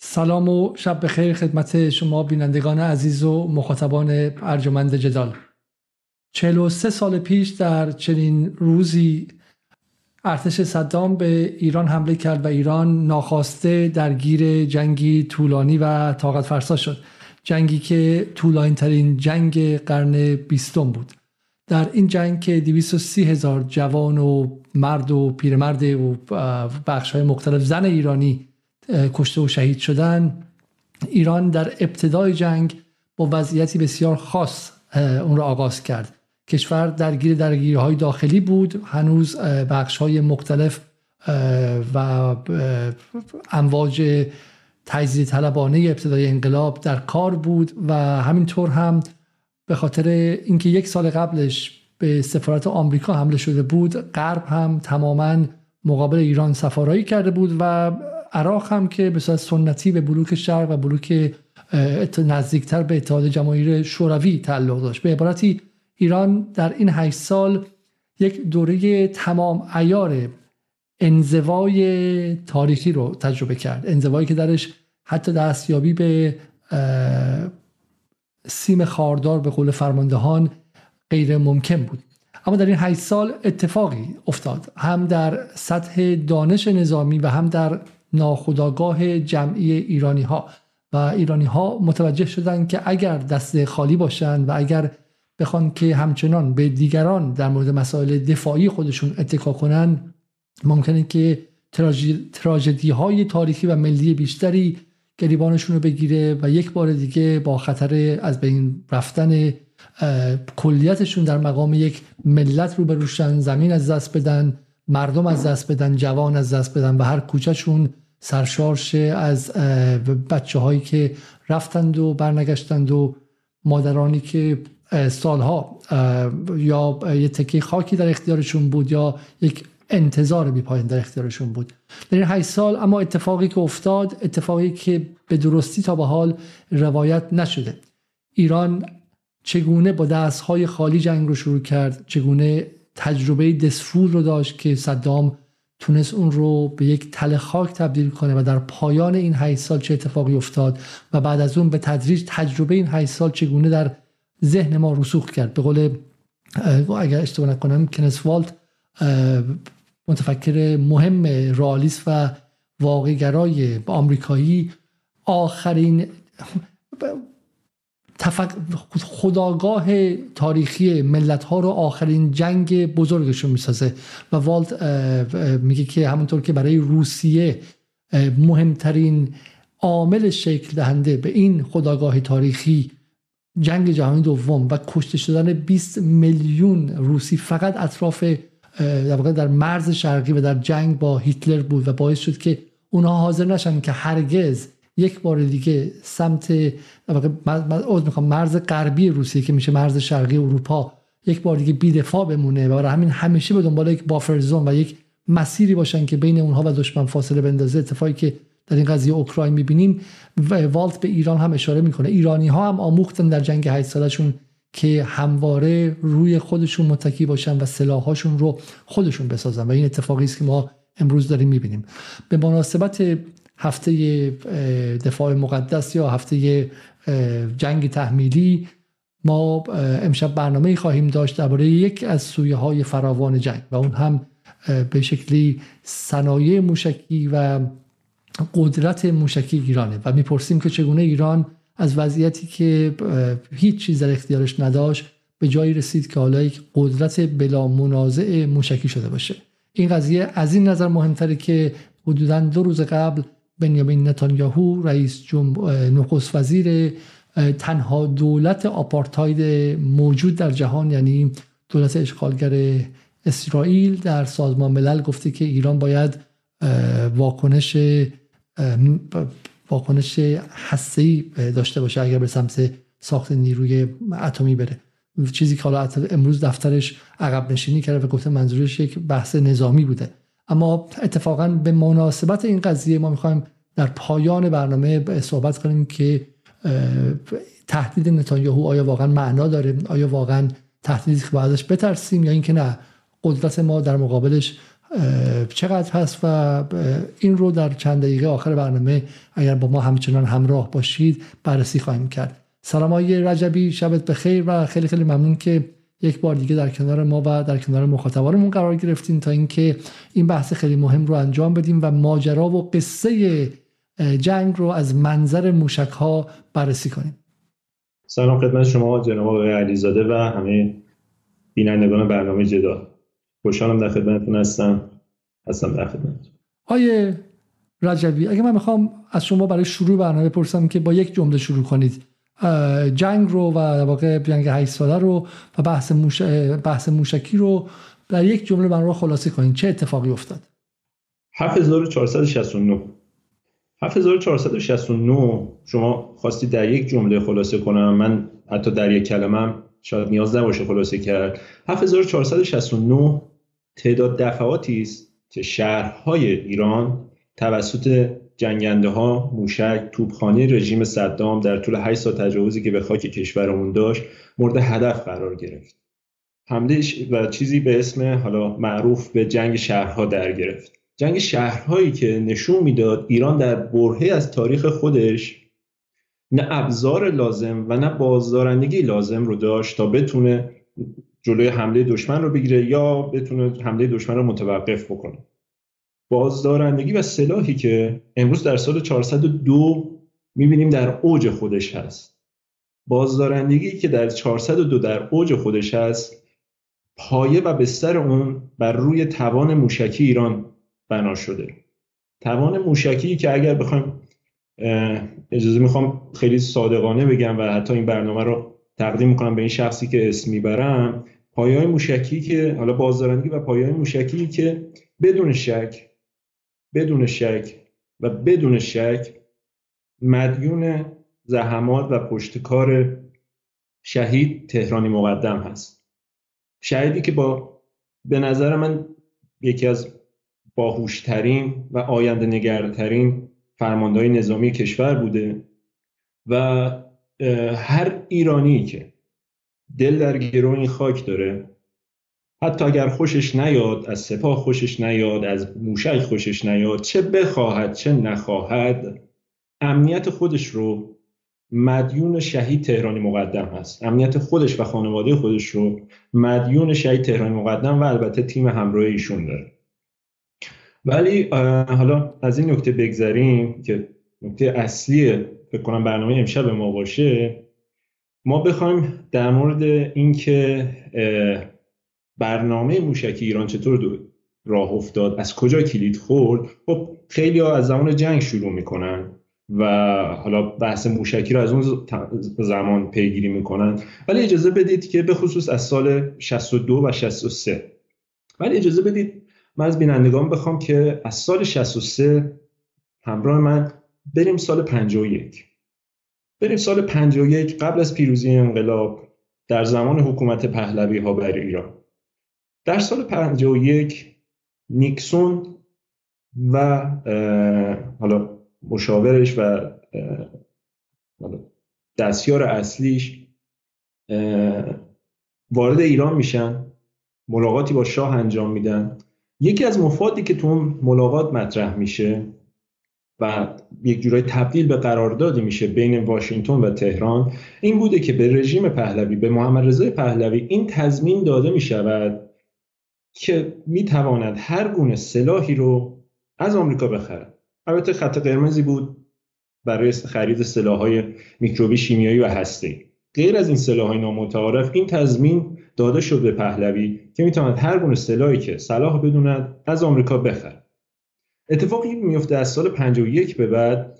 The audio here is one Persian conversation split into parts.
سلام و شب بخیر خدمت شما بینندگان عزیز و مخاطبان ارجمند جدال. 43 سال پیش در چنین روزی ارتش صدام به ایران حمله کرد و ایران ناخواسته درگیر جنگی طولانی و طاقت فرسا شد. جنگی که طولانی ترین جنگ قرن بیستم بود. در این جنگ که 230 هزار جوان و مرد و پیرمرد و بخش های مختلف زن ایرانی کشته و شهید شدن. ایران در ابتدای جنگ با وضعیتی بسیار خاص اون را آغاز کرد. کشور درگیر درگیری های داخلی بود. هنوز بخش های مختلف و امواج تجزیه طلبانه ابتدای انقلاب در کار بود و همینطور هم به خاطر اینکه یک سال قبلش به سفارت آمریکا حمله شده بود غرب هم تماما مقابل ایران سفارایی کرده بود و عراق هم که به صورت سنتی به بلوک شرق و بلوک نزدیکتر به اتحاد جماهیر شوروی تعلق داشت. به عبارتی ایران در این هشت سال یک دوره تمام ایار انزوای تاریخی رو تجربه کرد. انزوایی که درش حتی دستیابی به سیم خاردار به قول فرماندهان غیر ممکن بود. اما در این هشت سال اتفاقی افتاد. هم در سطح دانش نظامی و هم در ناخداگاه جمعی ایرانی ها و ایرانی ها متوجه شدند که اگر دست خالی باشند و اگر بخوان که همچنان به دیگران در مورد مسائل دفاعی خودشون اتکا کنن ممکنه که تراژدی های تاریخی و ملی بیشتری گریبانشون رو بگیره و یک بار دیگه با خطر از بین رفتن کلیتشون در مقام یک ملت رو بروشن زمین از دست بدن مردم از دست بدن جوان از دست بدن و هر کوچهشون سرشارش از بچه هایی که رفتند و برنگشتند و مادرانی که سالها یا یه تکه خاکی در اختیارشون بود یا یک انتظار بی پایان در اختیارشون بود. در این 8 سال اما اتفاقی که افتاد اتفاقی که به درستی تا به حال روایت نشده. ایران چگونه با دستهای خالی جنگ رو شروع کرد؟ چگونه تجربه دسفول رو داشت که صدام تونست اون رو به یک تل خاک تبدیل کنه و در پایان این 8 سال چه اتفاقی افتاد و بعد از اون به تدریج تجربه این 8 سال چگونه در ذهن ما رسوخ کرد. به قول اگر اشتباه نکنم کنس والت متفکر مهم رالیس و واقعگرای آمریکایی. آخرین خداگاه تاریخی ملت ها رو آخرین جنگ بزرگشون می‌سازه. و والت میگه که همونطور که برای روسیه مهمترین عامل شکل دهنده به این خداگاه تاریخی جنگ جهانی دوم و کشته شدن 20 میلیون روسی فقط اطراف در در مرز شرقی و در جنگ با هیتلر بود و باعث شد که اونها حاضر نشن که هرگز یک بار دیگه سمت می‌خوام مرز غربی روسیه که میشه مرز شرقی اروپا یک بار دیگه بیدفاع بمونه و برای همین همیشه به دنبال یک بافر زون و یک مسیری باشن که بین اونها و دشمن فاصله بندازه. اتفاقی که در این قضیه اوکراین می‌بینیم والت به ایران هم اشاره می‌کنه. ایرانی ها هم آموختن در جنگ 8 سالشون که همواره روی خودشون متکی باشن و سلاحاشون رو خودشون بسازن و این اتفاقی است که ما امروز داریم می‌بینیم. به مناسبت هفته دفاع مقدس یا هفته جنگ تحمیلی ما امشب برنامه خواهیم داشت درباره یک از سویه های فراوان جنگ و اون هم به شکلی صنایع موشکی و قدرت موشکی ایرانه و می‌پرسیم که چگونه ایران از وضعیتی که هیچ چیز در اختیارش نداشت به جایی رسید که حالا یک قدرت بلا منازع موشکی شده باشه. این قضیه از این نظر مهمتره که حدودا دو روز قبل بنیامین نتانیاهو رئیس جمهور نخست وزیر تنها دولت آپارتاید موجود در جهان یعنی دولت اشغالگر اسرائیل در سازمان ملل گفته که ایران باید واکنش واکنش هسته‌ای داشته باشه اگر به سمت ساخت نیروی اتمی بره. چیزی که حالا امروز دفترش عقب نشینی کرده و گفته منظورش یک بحث نظامی بوده. اما اتفاقا به مناسبت این قضیه ما می‌خوایم در پایان برنامه صحبت کنیم که تهدید نتانیاهو آیا واقعا معنا داره؟ آیا واقعا تهدیدی که ازش بترسیم یا اینکه نه قدرت ما در مقابلش چقدر هست و این رو در چند دقیقه آخر برنامه اگر با ما همچنان همراه باشید بررسی خواهیم کرد. سلام های رجبی شبت بخیر و خیلی خیلی ممنون که یک بار دیگه در کنار ما و در کنار مخاطبانمون قرار گرفتین تا اینکه این بحث خیلی مهم رو انجام بدیم و ماجرا و قصه جنگ رو از منظر موشک ها بررسی کنیم. سلام خدمت شما جناب آقای علیزاده و همه بینندگان برنامه جدا. خوشحالم در خدمتتون هستم. هستم در خدمت. آیه رجبی اگه من می‌خوام از شما برای شروع برنامه بپرسم که با یک جمله شروع کنید. جنگ رو و واقع جنگ 8 ساله رو و بحث, موش... بحث موشکی رو در یک جمله برنامه خلاصه کنید چه اتفاقی افتاد؟ 7469 7469 شما خواستید در یک جمله خلاصه کنم؟ من حتی در یک کلمه شاید نیاز نباشه خلاصه کرد. 7469 تعداد دفعاتی است که شهرهای ایران توسط جنگنده ها موشک توپخانه رژیم صدام در طول 8 سال تجاوزی که به خاک کشورمون داشت مورد هدف قرار گرفت. حمله و چیزی به اسم حالا معروف به جنگ شهرها در گرفت. جنگ شهرهایی که نشون می‌داد ایران در برهه از تاریخ خودش نه ابزار لازم و نه بازدارندگی لازم رو داشت تا بتونه جلوی حمله دشمن رو بگیره یا بتونه حمله دشمن رو متوقف بکنه. بازدارندگی و سلاحی که امروز در سال 402 می‌بینیم در اوج خودش هست. بازدارندگی که در 402 در اوج خودش هست پایه و بستر اون بر روی توان موشکی ایران بنا شده. توان موشکی که اگر بخوایم اجازه می‌خوام خیلی صادقانه بگم و حتی این برنامه رو تقدیم می‌کنم به این شخصی که اسم می‌برم پایه موشکی که حالا بازدارندگی و پایه موشکی که بدون شک بدون شک و بدون شک مدیون زحمات و پشتکار شهید تهرانی مقدم هست. شهیدی که با به نظر من یکی از باهوشترین و آینده نگرترین فرماندهای نظامی کشور بوده و هر ایرانی که دل در گرو این خاک داره حتی اگر خوشش نیاد از سپاه خوشش نیاد از موشک خوشش نیاد چه بخواهد چه نخواهد امنیت خودش رو مدیون شهید تهرانی مقدم هست. امنیت خودش و خانواده خودش رو مدیون شهید تهرانی مقدم و البته تیم همراه ایشون داره. ولی حالا از این نکته بگذریم که نکته اصلی فکر کنم برنامه امشب ما باشه. ما بخوایم در مورد اینکه برنامه موشکی ایران چطور راه افتاد؟ از کجا کلید خورد؟ خب خیلی از زمان جنگ شروع می‌کنن و حالا بحث موشکی رو از اون زمان پیگیری می‌کنن. ولی اجازه بدید که به خصوص از سال 62 و 63 ولی اجازه بدید من از بینندگان بخوام که از سال 63 همراه من بریم سال 51 بریم سال 51 قبل از پیروزی انقلاب در زمان حکومت پهلوی ها بر ایران. در سال 51 نیکسون و حالا مشاورش و دستیار اصلیش وارد ایران میشن ملاقاتی با شاه انجام میدن. یکی از مفادی که تو ملاقات مطرح میشه و یک جورای تبدیل به قراردادی میشه بین واشنگتن و تهران این بوده که به رژیم پهلوی به محمد رضای پهلوی این تضمین داده می شود که می تواند هر گونه سلاحی رو از آمریکا بخره. البته خط قرمزی بود برای خرید سلاحهای میکروبی شیمیایی و هسته غیر از این سلاحهای نامتعارف این تضمین داده شد به پهلوی که می‌تواند هر گونه سلاحی که صلاح بدوند از آمریکا بخره. اتفاقی میفته از سال 51 به بعد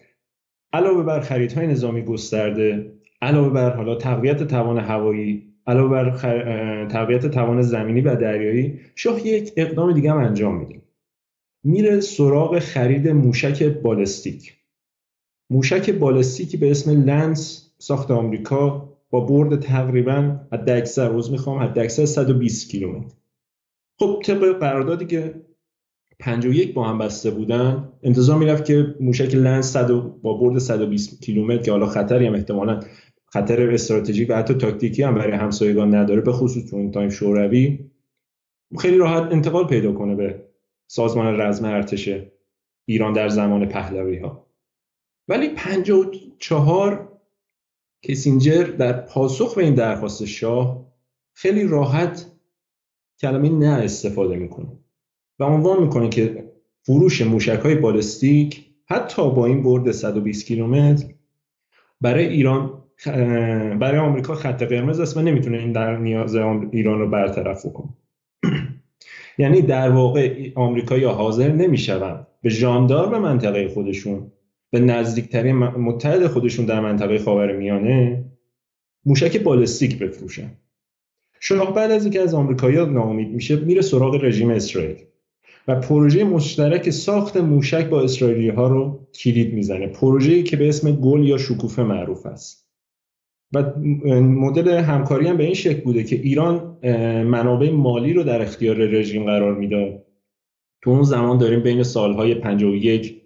علاوه بر خریدهای نظامی گسترده علاوه بر حالا تقویت توان هوایی علاوه بر تقویت توان زمینی و دریایی شاه یک اقدام دیگه هم انجام میده. میره سراغ خرید موشک بالستیک. موشک بالستیکی به اسم لنس ساخت آمریکا با برد تقریبا حد اکثر روز می‌خوام حد اکثر 120 کیلومتر. خب طبق قراردادی که 51 با هم بسته بودن انتظار می‌رفت که موشک لنس با برد 120 کیلومتر که حالا خطری هم احتمالا خطر استراتژیک و حتی تاکتیکی هم برای همسایگان نداره به خصوص تو اون تایم شوروی. خیلی راحت انتقال پیدا کنه به سازمان رزم ارتش ایران در زمان پهلوی ها ولی 54 کسینجر در پاسخ به این درخواست شاه خیلی راحت کلمه نه استفاده می‌کنه و عنوان می‌کنه که فروش موشک های بالستیک حتی با این برد 120 کیلومتر برای ایران برای آمریکا خط قرمز است و نمی‌تونه این در نیاز ایران رو برطرف کنه. یعنی در واقع آمریکایی حاضر نمی‌شوند. به ژاندارم منطقه خودشون به نزدیکترین متحد خودشون در منطقه خاورمیانه موشک بالستیک بفروشن. شاه بعد از اینکه از آمریکایی‌ها ناامید میشه میره سراغ رژیم اسرائیل. و پروژه مشترک ساخت موشک با اسرائیلی ها رو کلید می‌زنه. پروژه‌ای که به اسم گل یا شکوفه معروف است. و مدل همکاری هم به این شکل بوده که ایران منابع مالی رو در اختیار رژیم قرار می‌داد تو اون زمان داریم بین سالهای 51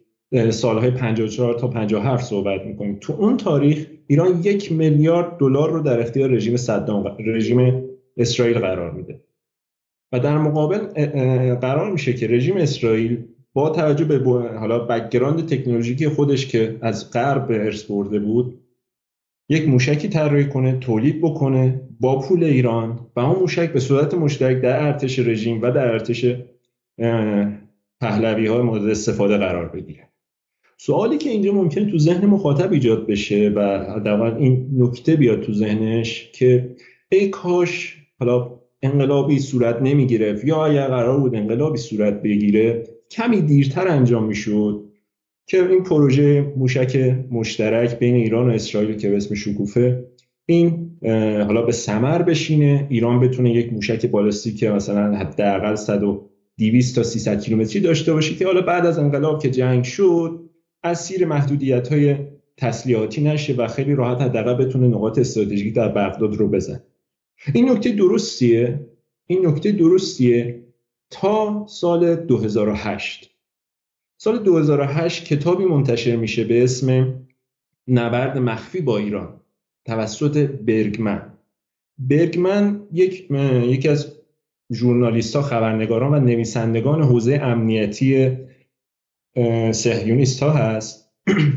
سالهای 54 تا 57 صحبت می‌کنیم. تو اون تاریخ ایران یک میلیارد دلار رو در اختیار رژیم صدام رژیم اسرائیل قرار میده. و در مقابل قرار میشه که رژیم اسرائیل با توجه به حالا background تکنولوژیکی خودش که از غرب به ارث برده بود یک موشکی طراحی کنه تولید بکنه با پول ایران و اون موشک به صورت مشترک در ارتش رژیم و در ارتش پهلوی های مورد استفاده قرار بگیره. سوالی که اینجا ممکن تو ذهن مخاطب ایجاد بشه و حداقل این نکته بیاد تو ذهنش که ای کاش حالا انقلابی صورت نمی گرفت یا اگر قرار بود انقلابی صورت بگیره کمی دیرتر انجام می‌شد که این پروژه موشک مشترک بین ایران و اسرائیل که به اسم شکوفه این حالا به سمر بشینه. ایران بتونه یک موشک بالستیک مثلا حداقل 100 200 تا 300 کیلومتری داشته باشه که حالا بعد از انقلاب که جنگ شد اسیر محدودیت های تسلیحاتی نشه و خیلی راحت حداقل بتونه نقاط استراتژیکی در بغداد رو بزن این نکته درستیه. این نکته درستیه. تا سال 2008 سال 2008 کتابی منتشر میشه به اسم نبرد مخفی با ایران توسط برگمن. برگمن یک یکی از ژورنالیست ها خبرنگاران و نویسندگان حوزه امنیتی سهیونیست ها هست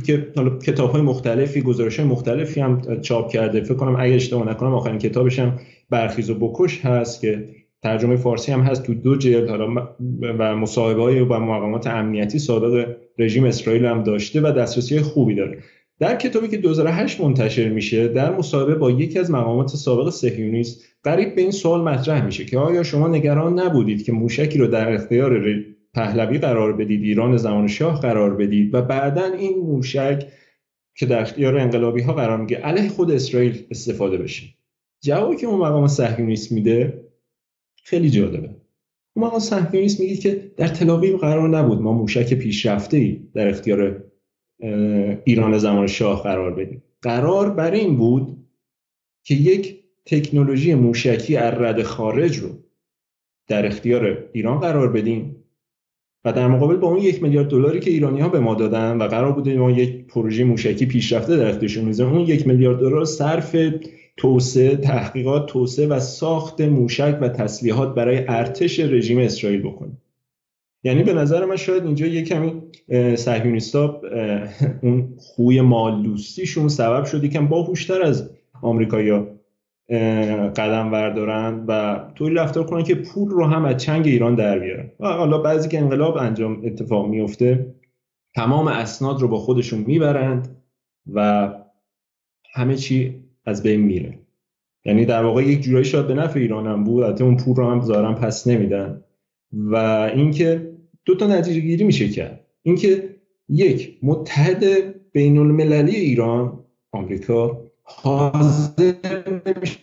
که کتاب های مختلفی گزارش های مختلفی هم چاپ کرده. فکر کنم اگه اشتباه نکنم آخرین کتابش هم برخیز و بکش هست که ترجمه فارسی هم هست تو دو جلد حالا و مصاحبه های با مقامات امنیتی سابق رژیم اسرائیل هم داشته و دسترسی خوبی داره. در کتابی که 2008 منتشر میشه در مصاحبه با یکی از مقامات سابق صهیونیست قریب به این سوال مطرح میشه که آیا شما نگران نبودید که موشکی رو در اختیار پهلوی قرار بدید ایران زمان شاه قرار بدید و بعدا این موشک که در اختیار انقلابی ها قرار میگه علیه خود اسرائیل استفاده بشه؟ جوابی که اون مقام صهیونیست میده خیلی جالبه. اون مقام صهیونیست میگه که در تلاویو قرار نبود ما موشک پیشرفته ای در اختیار ایران زمان شاه قرار بدیم. قرار برای این بود که یک تکنولوژی موشکی رد خارج رو در اختیار ایران قرار بدیم و در مقابل با اون یک میلیارد دلاری که ایرانی ها به ما دادن و قرار بوده ما یک پروژه موشکی پیشرفته در اختیارشون می‌ذاریم اون یک میلیارد دلار صرف توسعه تحقیقات توسعه و ساخت موشک و تسلیحات برای ارتش رژیم اسرائیل بکنیم. یعنی به نظر من شاید اینجا یه کمی صهیونیستا اون خوی مالدوستیشون سبب شد. یکم باهوشتر از آمریکایی‌ها قدم وردارن و طوری رفتار کنن که پول رو هم از چنگ ایران در بیارن. و حالا بعضی که انقلاب انجام اتفاق میفته تمام اسناد رو با خودشون می‌برند و همه چی از بین میره. یعنی در واقع یک جورایی شاید به نفع ایران هم بود البته اون پول رو هم ظاهرا پس نمیدن. و اینکه دو تا نتیجه گیری میشه کرد. اینکه یک متحد بین المللی ایران آمریکا حاضر نمیشه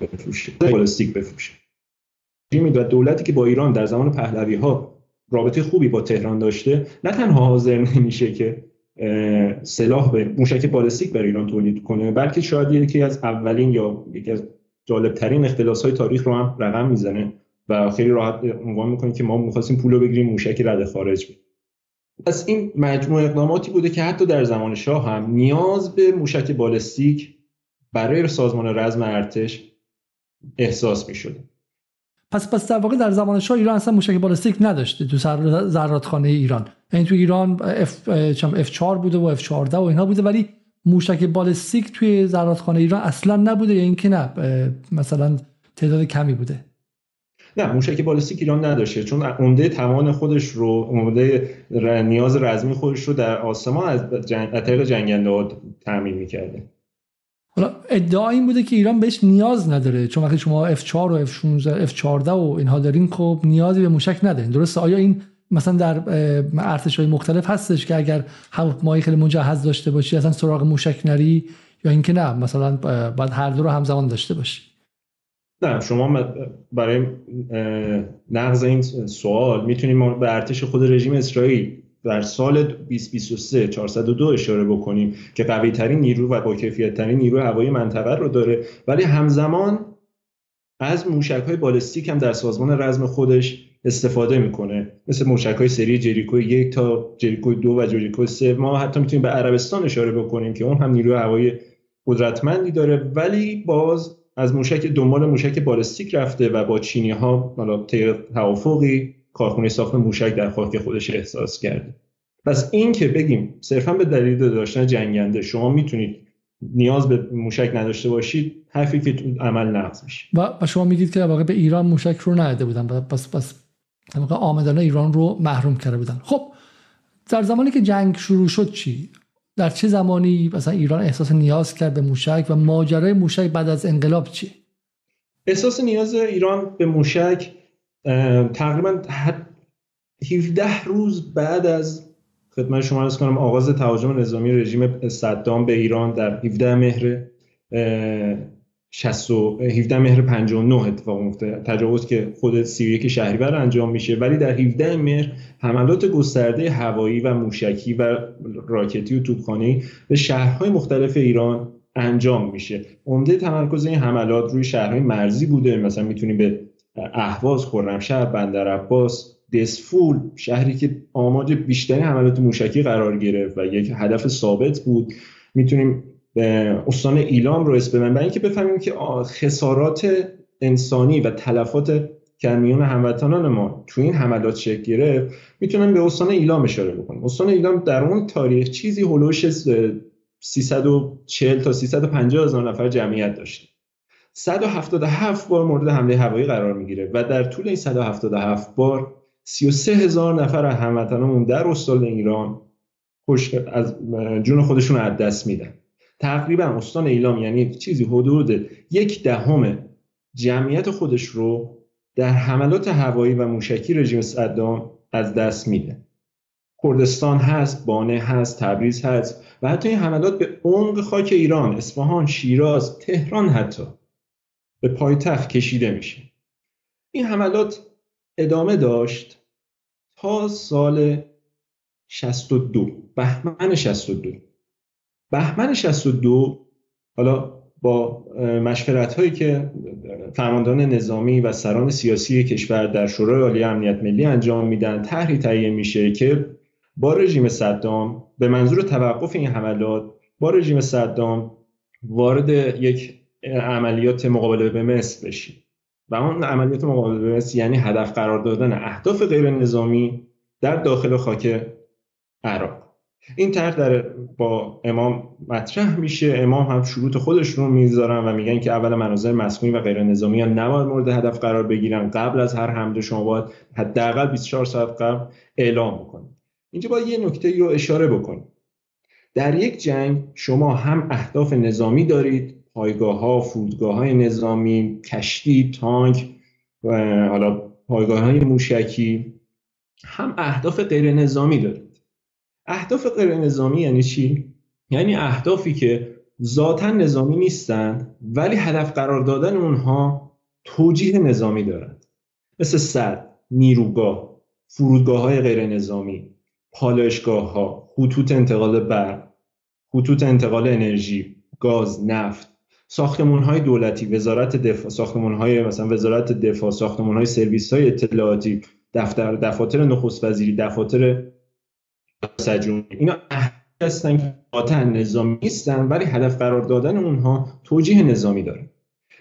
بفروشه. بفروشه و دولتی که با ایران در زمان پهلوی ها رابطه خوبی با تهران داشته نه تنها حاضر نمیشه که سلاح به موشک بالستیک برای ایران تولید کنه بلکه شاید یکی از اولین یا یکی از جالبترین اختلاس های تاریخ رو هم رقم می‌زنه و خیلی راحت عنوان می‌کنه که ما می‌خواستیم پول رو بگیریم موشک رد خارج بید. پس این مجموع اقداماتی بوده که حتی در زمان شاه هم نیاز به موشک بالستیک برای سازمان رزم ارتش احساس می پس پس در واقع در زمان شاه ایران اصلا موشک بالستیک نداشته تو زرادخانه ایران. یعنی تو ایران F F 4 بوده و F 14 و اینها بوده ولی موشک بالستیک توی زرادخانه ایران اصلا نبوده یا اینکه نه مثلا تعداد کمی بوده. نه موشک بالستیک ایران نداشته چون عمده توان خودش رو عمده نیاز رزمی خودش رو در آسمان از جنگ... طریق جنگنده ها تامین می‌کرده. حالا ادعا این بوده که ایران بهش نیاز نداره چون وقتی شما F4 و F16 F14 و اینها دارین خب نیازی به موشک ندارین درسته؟ آیا این مثلا در ارتش های مختلف هستش که اگر هواپیمایی خیلی مجهز داشته باشی اصلا سراغ موشک نری؟ یا اینکه نه مثلا باید هر دو رو همزمان داشته باشی؟ نه شما برای نقض این سوال می‌تونیم به ارتش خود رژیم اسرائیل در سال 2023 402 اشاره بکنیم که قوی ترین نیرو و با کیفیت ترین نیرو هوایی منطقه رو داره. ولی همزمان از موشک های بالستیک هم در سازمان رزم خودش استفاده می‌کنه. مثل موشک های سری جریکو یک تا جریکو دو و جریکو سه. ما حتی می‌تونیم به عربستان اشاره بکنیم که اون هم نیروی هوایی قدرتمندی داره. ولی باز از موشک دنبال موشک بالستیک رفته و با چینی ها حالا توافقی کارخونه ساخت موشک در خاک خودش احساس کرده پس این که بگیم صرفا به دلیل داشتن جنگنده شما می‌تونید نیاز به موشک نداشته باشید حرفی که عمل نقض میشه. و شما میگید که واقع به ایران موشک رو نداده بودن پس پس آمدن ایران رو محروم کرده بودن. خب در زمانی که جنگ شروع شد چی؟ در چه زمانی مثلا ایران احساس نیاز کرد به موشک و ماجرای موشک بعد از انقلاب چی؟ احساس نیاز ایران به موشک تقریبا 17 روز بعد از خدمت شما ارز کنم آغاز تهاجم نظامی رژیم صدام به ایران در 17 مهر 17 مهر 59 اتفاق میفته تجاوز که خود 31 شهریور انجام میشه ولی در 17 مهر حملات گسترده هوایی و موشکی و راکتی و توپخانه‌ای به شهرهای مختلف ایران انجام میشه. عمده تمرکز این حملات روی شهرهای مرزی بوده. مثلا می‌تونیم به اهواز خرمشهر بندر عباس دسفول شهری که آماج بیشتری حملات موشکی قرار گرفت و یک هدف ثابت بود. می‌تونیم استان ایلام رو اسم ببریم. برای اینکه بفهمیم که خسارات انسانی و تلفات کمیون هموطنان ما تو این حملات شکل گرفت می‌تونم به استان ایلام اشاره بکنم. استان ایلام در اون تاریخ چیزی هلوش 340 تا 350 هزار نفر جمعیت داشته. 177 بار مورد حمله هوایی قرار می‌گیره و در طول این 177 بار 33 هزار نفر از هموطنانمون در استان ایران از جون خودشون از دست میدن. تقریبا استان ایلام یعنی چیزی حدود یک دهم جمعیت خودش رو در حملات هوایی و موشکی رژیم صدام از دست میده. کردستان هست، بانه هست، تبریز هست و حتی این حملات به عمق خاک ایران، اصفهان، شیراز، تهران حتی به پایتخت کشیده میشه. این حملات ادامه داشت تا سال 62 بهمن 62 بهمن 62 حالا با مشورت هایی که فرماندهان نظامی و سران سیاسی کشور در شورای عالی امنیت ملی انجام میدن طرحی تهیه میشه که با رژیم صدام به منظور توقف این حملات با رژیم صدام وارد یک عملیات مقابله به مصر بشیم و اون عملیات مقابله به مصر یعنی هدف قرار دادن اهداف غیر نظامی در داخل خاک عراق. این طرح در با امام مطرح میشه. امام هم شروط خودش رو می‌ذارن و میگن که اول مناظر مصنوعی و غیر نظامی ها نباید مورد هدف قرار بگیرن. قبل از هر حمله شما باید حداقل 24 ساعت قبل اعلام بکنید. اینجا باید یه نکته رو اشاره بکنید در یک جنگ شما هم اهداف نظامی دارید پایگاه ها فرودگاه های نظامی کشتی تانک و حالا پایگاه های موشکی هم اهداف غیر نظامی دارید اهداف غیر نظامی یعنی چی؟ یعنی اهدافی که ذاتا نظامی نیستند ولی هدف قرار دادن اونها توجیه نظامی دارند. مثل صد نیروگاه فرودگاه های غیر نظامی پالایشگاه ها خطوط انتقال برق خطوط انتقال انرژی گاز نفت ساختمون های دولتی وزارت دفاع ساختمون های مثلا وزارت دفاع ساختمون های سرویس های اطلاعاتی دفتر دفاتر نخست وزیری دفاتر سجون اینا هستن که نظامی نیستن ولی هدف قرار دادن اونها توجیه نظامی داره.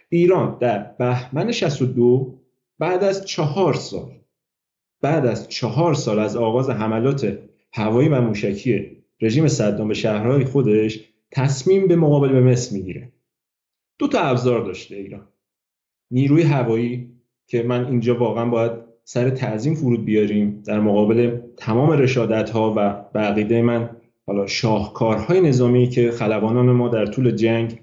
ایران در بهمن 62 بعد از چهار سال بعد از چهار سال از آغاز حملات هوایی و موشکی رژیم صدام به شهرهای خودش تصمیم به مقابل به مصر می‌گیره. دو تا ابزار داشته ایران. نیروی هوایی که من اینجا واقعا باید سر تعظیم فرود بیاریم در مقابل تمام رشادت ها و بقیده من حالا شاهکارهای نظامی که خلبانان ما در طول جنگ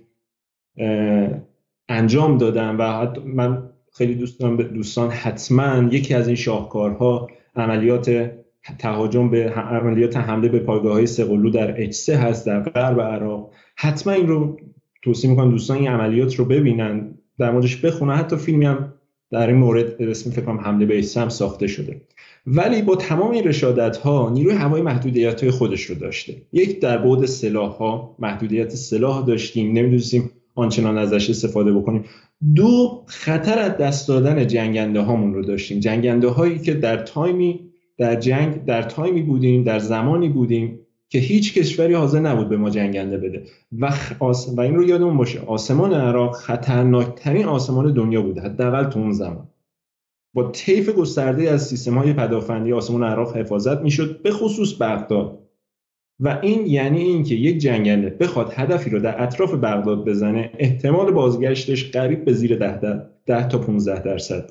انجام دادن و من خیلی دوستان دوستان حتما یکی از این شاهکارها عملیات تهاجم به عملیات حمله به پایگاه های سقلو در اچسه هست در غرب عراق حتما این رو توصیه می‌کنم دوستان این عملیات رو ببینن در موردش بخونن. حتی فیلمی هم در این مورد اسم فکر کنم حمله به هم ساخته شده. ولی با تمام این رشادت ها نیروی هوایی محدودیت های خودش رو داشته. یک در بعد سلاح ها محدودیت سلاح داشتیم. نمی‌دونستیم آنچنان ازش استفاده بکنیم. دو خطر از دست دادن جنگنده هامون رو داشتیم. جنگنده هایی که در تایمی در جنگ در تایمی بودیم در زمانی بودیم که هیچ کشوری حاضر نبود به ما جنگنده بده. و, و این رو یادمون باشه. آسمان عراق خطرناکترین آسمان دنیا بوده حداقل تو اون زمان. با طیف گسترده از سیستم های پدافندی آسمان عراق حفاظت می‌شد به خصوص بغداد. و این یعنی اینکه یک جنگنده بخواد هدفی رو در اطراف بغداد بزنه احتمال بازگشتش قریب به زیر 10 ده تا 15 درصد.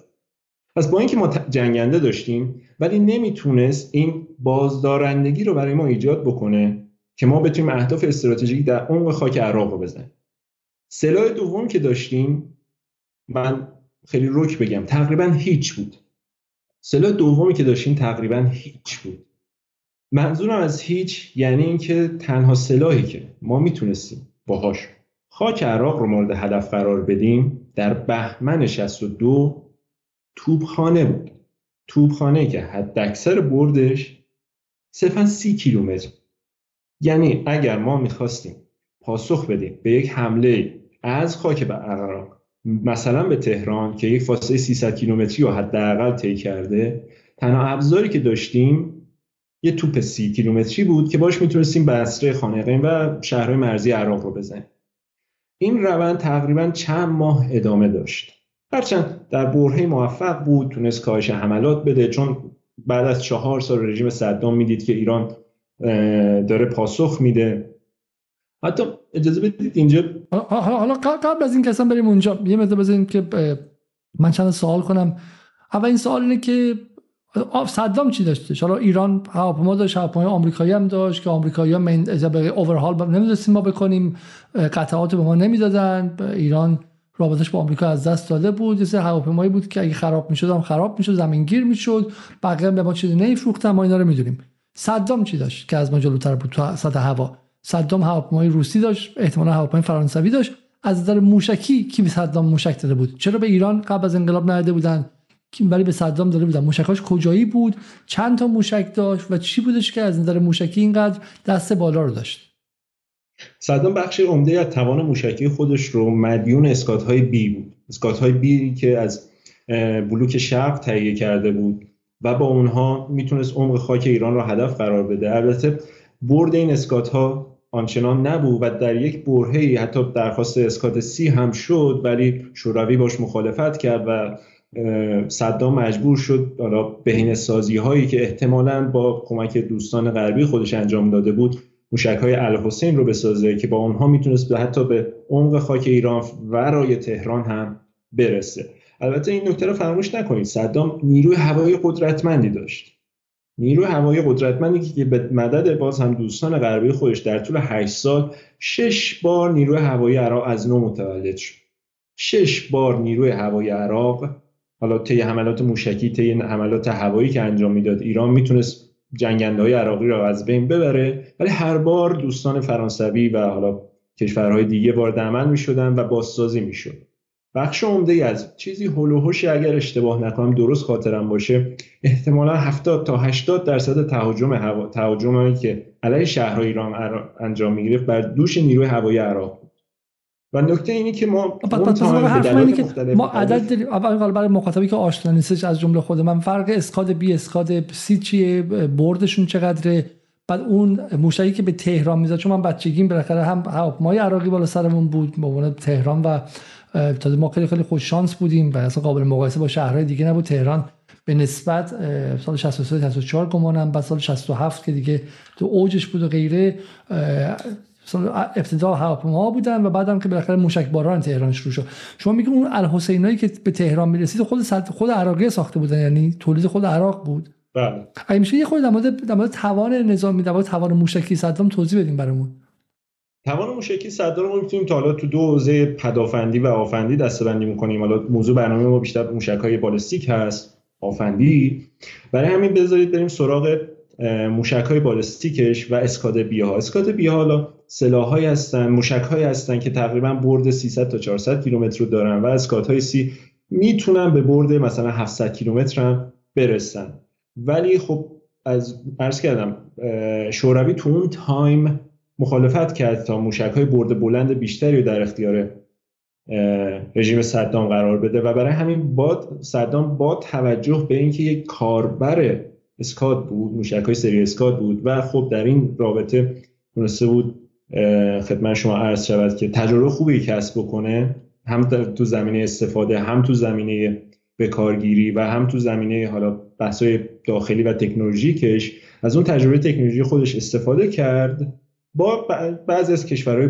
پس با اینکه ما جنگنده داشتیم ولی نمی‌تونست این بازدارندگی رو برای ما ایجاد بکنه که ما بتونیم اهداف استراتژیک در عمق خاک عراق رو بزنیم. سلاح دوم که داشتیم من خیلی رک بگم تقریبا هیچ بود. سلاح دومی که داشتیم تقریبا هیچ بود. منظورم از هیچ یعنی اینکه تنها سلاحی که ما می‌تونستیم باهاش خاک عراق رو مورد هدف قرار بدیم در بهمن 62 توبخانه بود. توبخانه که حد اکثر بردش صرفا سی کیلومتر. یعنی اگر ما می‌خواستیم پاسخ بدیم به یک حمله از خاک به عراق مثلا به تهران که یک فاصله 300 کیلومتری رو حداقل طی کرده تنها ابزاری که داشتیم یه توپ سی کیلومتری بود که باش می‌تونستیم بسره خانقین و شهرهای مرزی عراق رو بزنیم. این روند تقریبا چند ماه ادامه داشت. هرچند در برهه موفق بود تونست کاهش حملات بده چون بعد از چهار سال رژیم صدام می‌دید که ایران داره پاسخ میده. حتی اجازه بدید اینجا حالا قبل از این که بریم اونجا یه مقدار بزنیم که من چند سوال کنم. اول این سوال اینه که صدام چی داشته حالا ایران هواپیما داشت هواپیمای آمریکایی هم داشت که آمریکایی من به اوورهال نمی‌دونستیم ما بکنیم قطعات به ما نمی‌دادن. ایران رابطش با آمریکا از دست داده بود. یه سری هواپیمایی بود که اگه خراب می‌شد هم خراب می‌شد زمینگیر می‌شد. بقیه به ما چیزی نمیفروختن ما اینا رو می‌دونیم. صدام چی داشت که از ما جلوتر بود تو سطح هوا؟ صدام هواپیمای روسی داشت احتمالا هواپیمای فرانسوی داشت. از نظر موشکی کی به صدام موشک داده بود؟ چرا به ایران قبل از انقلاب نده بودن؟ ولی به صدام داده بودن؟ موشکاش کجایی بود؟ چند تا موشک داشت و چی بودش که از نظر موشکی اینقدر دست بالا رو داشت؟ صدام بخش عمده از توان موشکی خودش رو مدیون اسکات های بی بود. اسکات های بی که از بلوک شرق تهیه کرده بود و با اونها می‌تونست عمق خاک ایران را هدف قرار بده. البته برد این اسکات ها آنچنان نبود و در یک برهه حتی درخواست اسکات سی هم شد ولی شوروی باش مخالفت کرد و صدام مجبور شد حالا بهین سازی هایی که احتمالا با کمک دوستان غربی خودش انجام داده بود موشک های الحسین رو بسازه که با اونها می‌تونست حتی به عمق خاک ایران ورای تهران هم برسه. البته این نکته رو فراموش نکنید. صدام نیروی هوایی قدرتمندی داشت. نیروی هوایی قدرتمندی که به مدد باز هم دوستان غربی خودش در طول 8 سال شش بار نیروی هوایی عراق از نو متولد شد. شش بار نیروی هوایی عراق حالا طی حملات موشکی طی حملات هوایی که انجام می‌داد ایران می‌تونست جنگنده های عراقی را از بین ببره. ولی هر بار دوستان فرانسوی و حالا کشورهای دیگه وارد عمل می شدن و بازسازی می شد بخش عمده از چیزی هلوهوشی اگر اشتباه نکنم درست خاطرم باشه احتمالا 70 تا 80 درصد تهاجم هوا تهاجمی که علیه شهرهای ایران انجام می بر دوش نیروی هوایی عراق و نکته اینی که ما اینه که ما عدد داریم. اول برای مخاطبی که آشنا نیستش از جمله خود من فرق اسکاد بی اسکاد سی چیه بردشون چقدره؟ بعد اون موشکی که به تهران می‌زد چون من بچگیم بالاخره هم هواپیمای عراقی بالا سرمون بود به تهران و تازه ما خیلی خیلی خوش شانس بودیم و اصلا قابل مقایسه با شهرهای دیگه نبود. تهران به نسبت سال 63 64 گمانم بعد سال 67 که دیگه تو اوجش بود و غیره سال ابتدا هواپیما بودن و بعدم که بالاخره موشک باران تهران شروع شد. شما میگه اون الحسینایی که به تهران می‌رسید خود خود عراقی ساخته بودن یعنی تولید خود عراق بود؟ بله. اگه میشه یه خورده در مورد در مورد توان نظامی در مورد توان موشکی صدام توضیح بدیم برامون. توان موشکی صدام رو می‌تونیم تا حالا تو دو حوزه پدافندی و آفندی دسته‌بندی می‌کنیم حالا موضوع برنامه ما بیشتر موشک‌های بالستیک هست آفندی. برای همین بذارید بریم سراغ موشک های بالستیکش و اسکاد بی ها اسکاد بی ها حالا سلاح های هستن موشک های هستن که تقریبا برد 300 تا 400 کیلومتر رو دارن و اسکاد های سی می‌تونن به برد مثلا 700 کیلومتر هم برسن. ولی خب از عرض کردم شوروی تو اون تایم مخالفت کرد تا موشک های برد بلند بیشتری رو در اختیار رژیم صدام قرار بده و برای همین باد صدام با توجه به اینکه یک کاربر اسکات بود موشک های سری اسکات بود و خب در این رابطه تونسته بود خدمت شما عرض شود که تجربه خوبی کسب بکنه هم تو زمینه استفاده هم تو زمینه بکارگیری و هم تو زمینه حالا بحثای داخلی و تکنولوژیکش از اون تجربه تکنولوژی خودش استفاده کرد با بعضی از کشورهای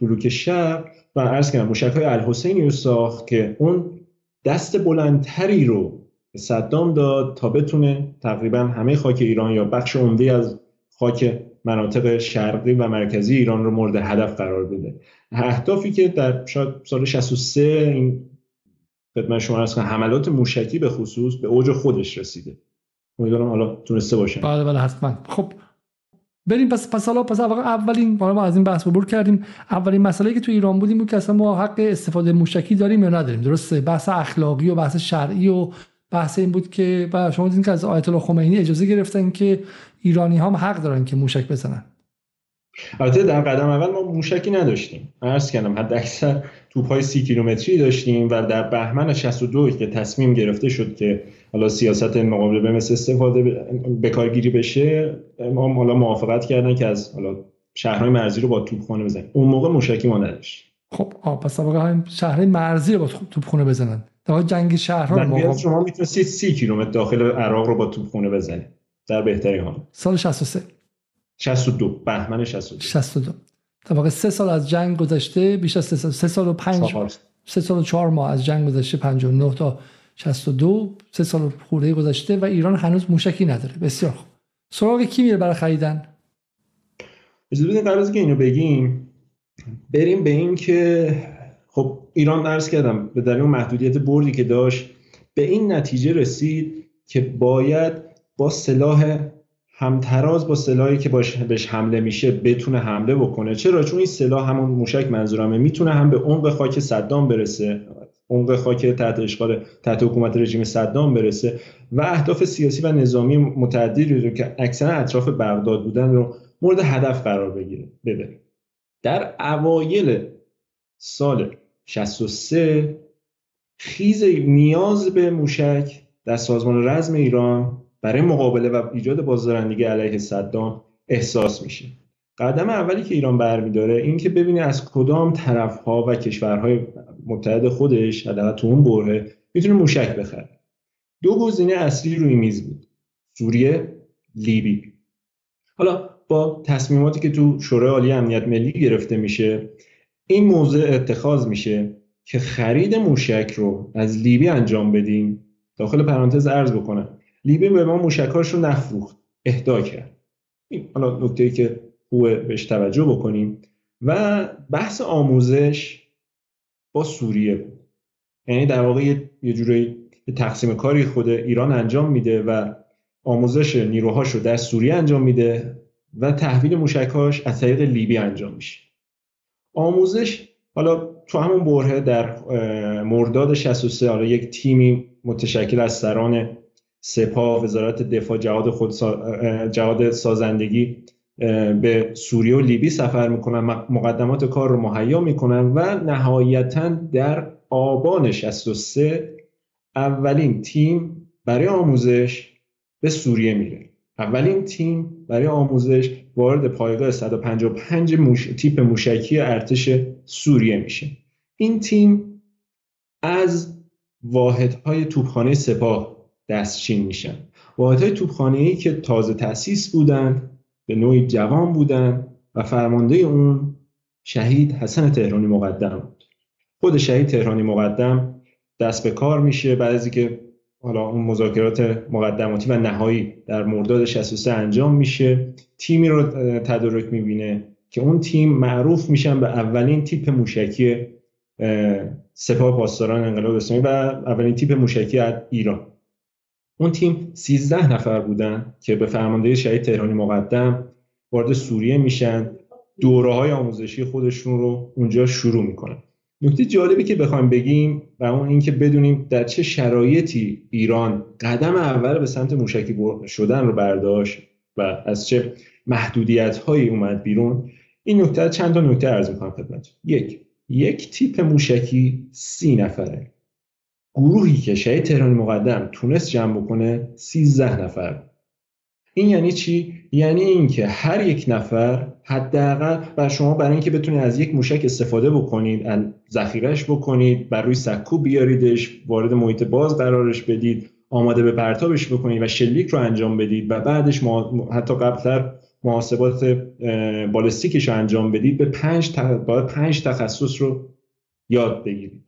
بلوک شرق و عرض کردم های الحسینی رو ساخت که اون دست بلندتری رو صدام داد تا بتونه تقریبا همه خاک ایران یا بخش عمده از خاک مناطق شرقی و مرکزی ایران رو مورد هدف قرار بده. اهدافی که در شاید سال 63 این خدمت شما از حملات موشکی به خصوص به اوج خودش رسیده. امیدوارم حالا تونسته باشه بله بله حتما. خب بریم پس پس حالا پس اولین ما از این بحث عبور کردیم. اولین مسئله که تو ایران بودیم بود که اصلا ما حق استفاده موشکی داریم یا نداریم. درسته بحث اخلاقی و بحث شرعی و بحث این بود که و شما دیدین که از آیت الله خمینی اجازه گرفتن که ایرانی هم حق دارن که موشک بزنن. البته در قدم اول ما موشکی نداشتیم. عرض کردم حد اکثر توپ های سی کیلومتری داشتیم و در بهمن 62 که تصمیم گرفته شد که حالا سیاست مقابله به مثل استفاده بکارگیری بشه ما حالا موافقت کردن که از حالا شهرهای مرزی رو با توپخانه بزنیم. اون موقع موشکی ما نداشت خب آه پس واقعا شهرهای مرزی رو با توپخانه بزنن. در جنگ شهرها موقع شما می‌تونستید سی کیلومتر داخل عراق رو با توپخانه بزنید. در بهترین حال. سال 63 62 بهمن 62 62 در واقع سه سال از جنگ گذشته بیش از سه سال سه سال و پنج سه سال و چهار ماه از جنگ گذشته 59 تا 62 سه سال خورده گذشته و ایران هنوز موشکی نداره. بسیار خوب. سراغ کی میره برای خریدن؟ اجازه بدین قبل از که اینو بگیم. بریم به این که ایران عرض کردم به دلیل محدودیت بردی که داشت به این نتیجه رسید که باید با سلاح همتراز با سلاحی که باش بهش حمله میشه بتونه حمله بکنه. چرا؟ چون این سلاح همون موشک منظورمه. می‌تونه هم به عمق خاک صدام برسه عمق خاک تحت اشغال تحت حکومت رژیم صدام برسه و اهداف سیاسی و نظامی متعددی رو که اکثرا اطراف بغداد بودن رو مورد هدف قرار بگیره. ببره در اوایل سال 63 خیز نیاز به موشک در سازمان رزم ایران برای مقابله و ایجاد بازدارندگی علیه صدام احساس میشه. قدم اولی که ایران برمیداره این که ببینه از کدام طرفها و کشورهای متحد خودش حداقل تو اون بره می‌تونه موشک بخره. دو گزینه اصلی روی میز بود. سوریه لیبی. حالا با تصمیماتی که تو شورای عالی امنیت ملی گرفته میشه این موضع اتخاذ میشه که خرید موشک رو از لیبی انجام بدیم. داخل پرانتز ارز بکنم. لیبی به ما موشکاش رو نفروخت اهدا کرد. این حالا نکته ای که خوبه بهش توجه بکنیم. و بحث آموزش با سوریه بود. یعنی در واقع یه جورایی تقسیم کاری خود ایران انجام میده و آموزش نیروهاش رو در سوریه انجام میده و تحویل موشکاش از طریق لیبی انجام میشه. آموزش حالا تو همون بره در مرداد 63 حالا یک تیمی متشکل از سران سپاه وزارت دفاع جهاد خود جهاد سازندگی به سوریه و لیبی سفر می‌کنن مقدمات کار رو مهیا می‌کنن و نهایتا در آبان 63 اولین تیم برای آموزش به سوریه میره. اولین تیم برای آموزش وارد پایگاه 155 موش... تیپ موشکی ارتش سوریه میشه. این تیم از واحدهای توپخانه سپاه دستچین میشن. واحدهای توپخانه ای که تازه تأسیس بودن به نوعی جوان بودن و فرمانده اون شهید حسن تهرانی مقدم بود. خود شهید تهرانی مقدم دست به کار میشه. بعد از حالا اون مذاکرات مقدماتی و نهایی در مرداد 63 انجام میشه. تیمی رو تدارک می‌بینه که اون تیم معروف میشن به اولین تیپ موشکی سپاه پاسداران انقلاب اسلامی و اولین تیپ موشکی از ایران. اون تیم 13 نفر بودن که به فرمانده شهید تهرانی مقدم وارد سوریه میشن. دوره های آموزشی خودشون رو اونجا شروع می‌کنن. نکته جالبی که بخوایم بگیم و اون اینکه بدونیم در چه شرایطی ایران قدم اول به سمت موشکی شدن رو برداشت و از چه محدودیت هایی اومد بیرون این نکته چند تا نکته عرض می‌کنم خدمت یک یک تیپ موشکی سی نفره. گروهی که شهید تهرانی مقدم تونست جمع بکنه سیزده نفر. این یعنی چی؟ یعنی اینکه هر یک نفر حداقل و شما برای اینکه بتونید از یک موشک استفاده بکنید ذخیرش بکنید بر روی سکو بیاریدش وارد محیط باز قرارش بدید آماده به پرتابش بکنید و شلیک رو انجام بدید و بعدش حتی قبلتر محاسبات بالستیکش رو انجام بدید به پنج, باید پنج تخصص رو یاد بگیرید.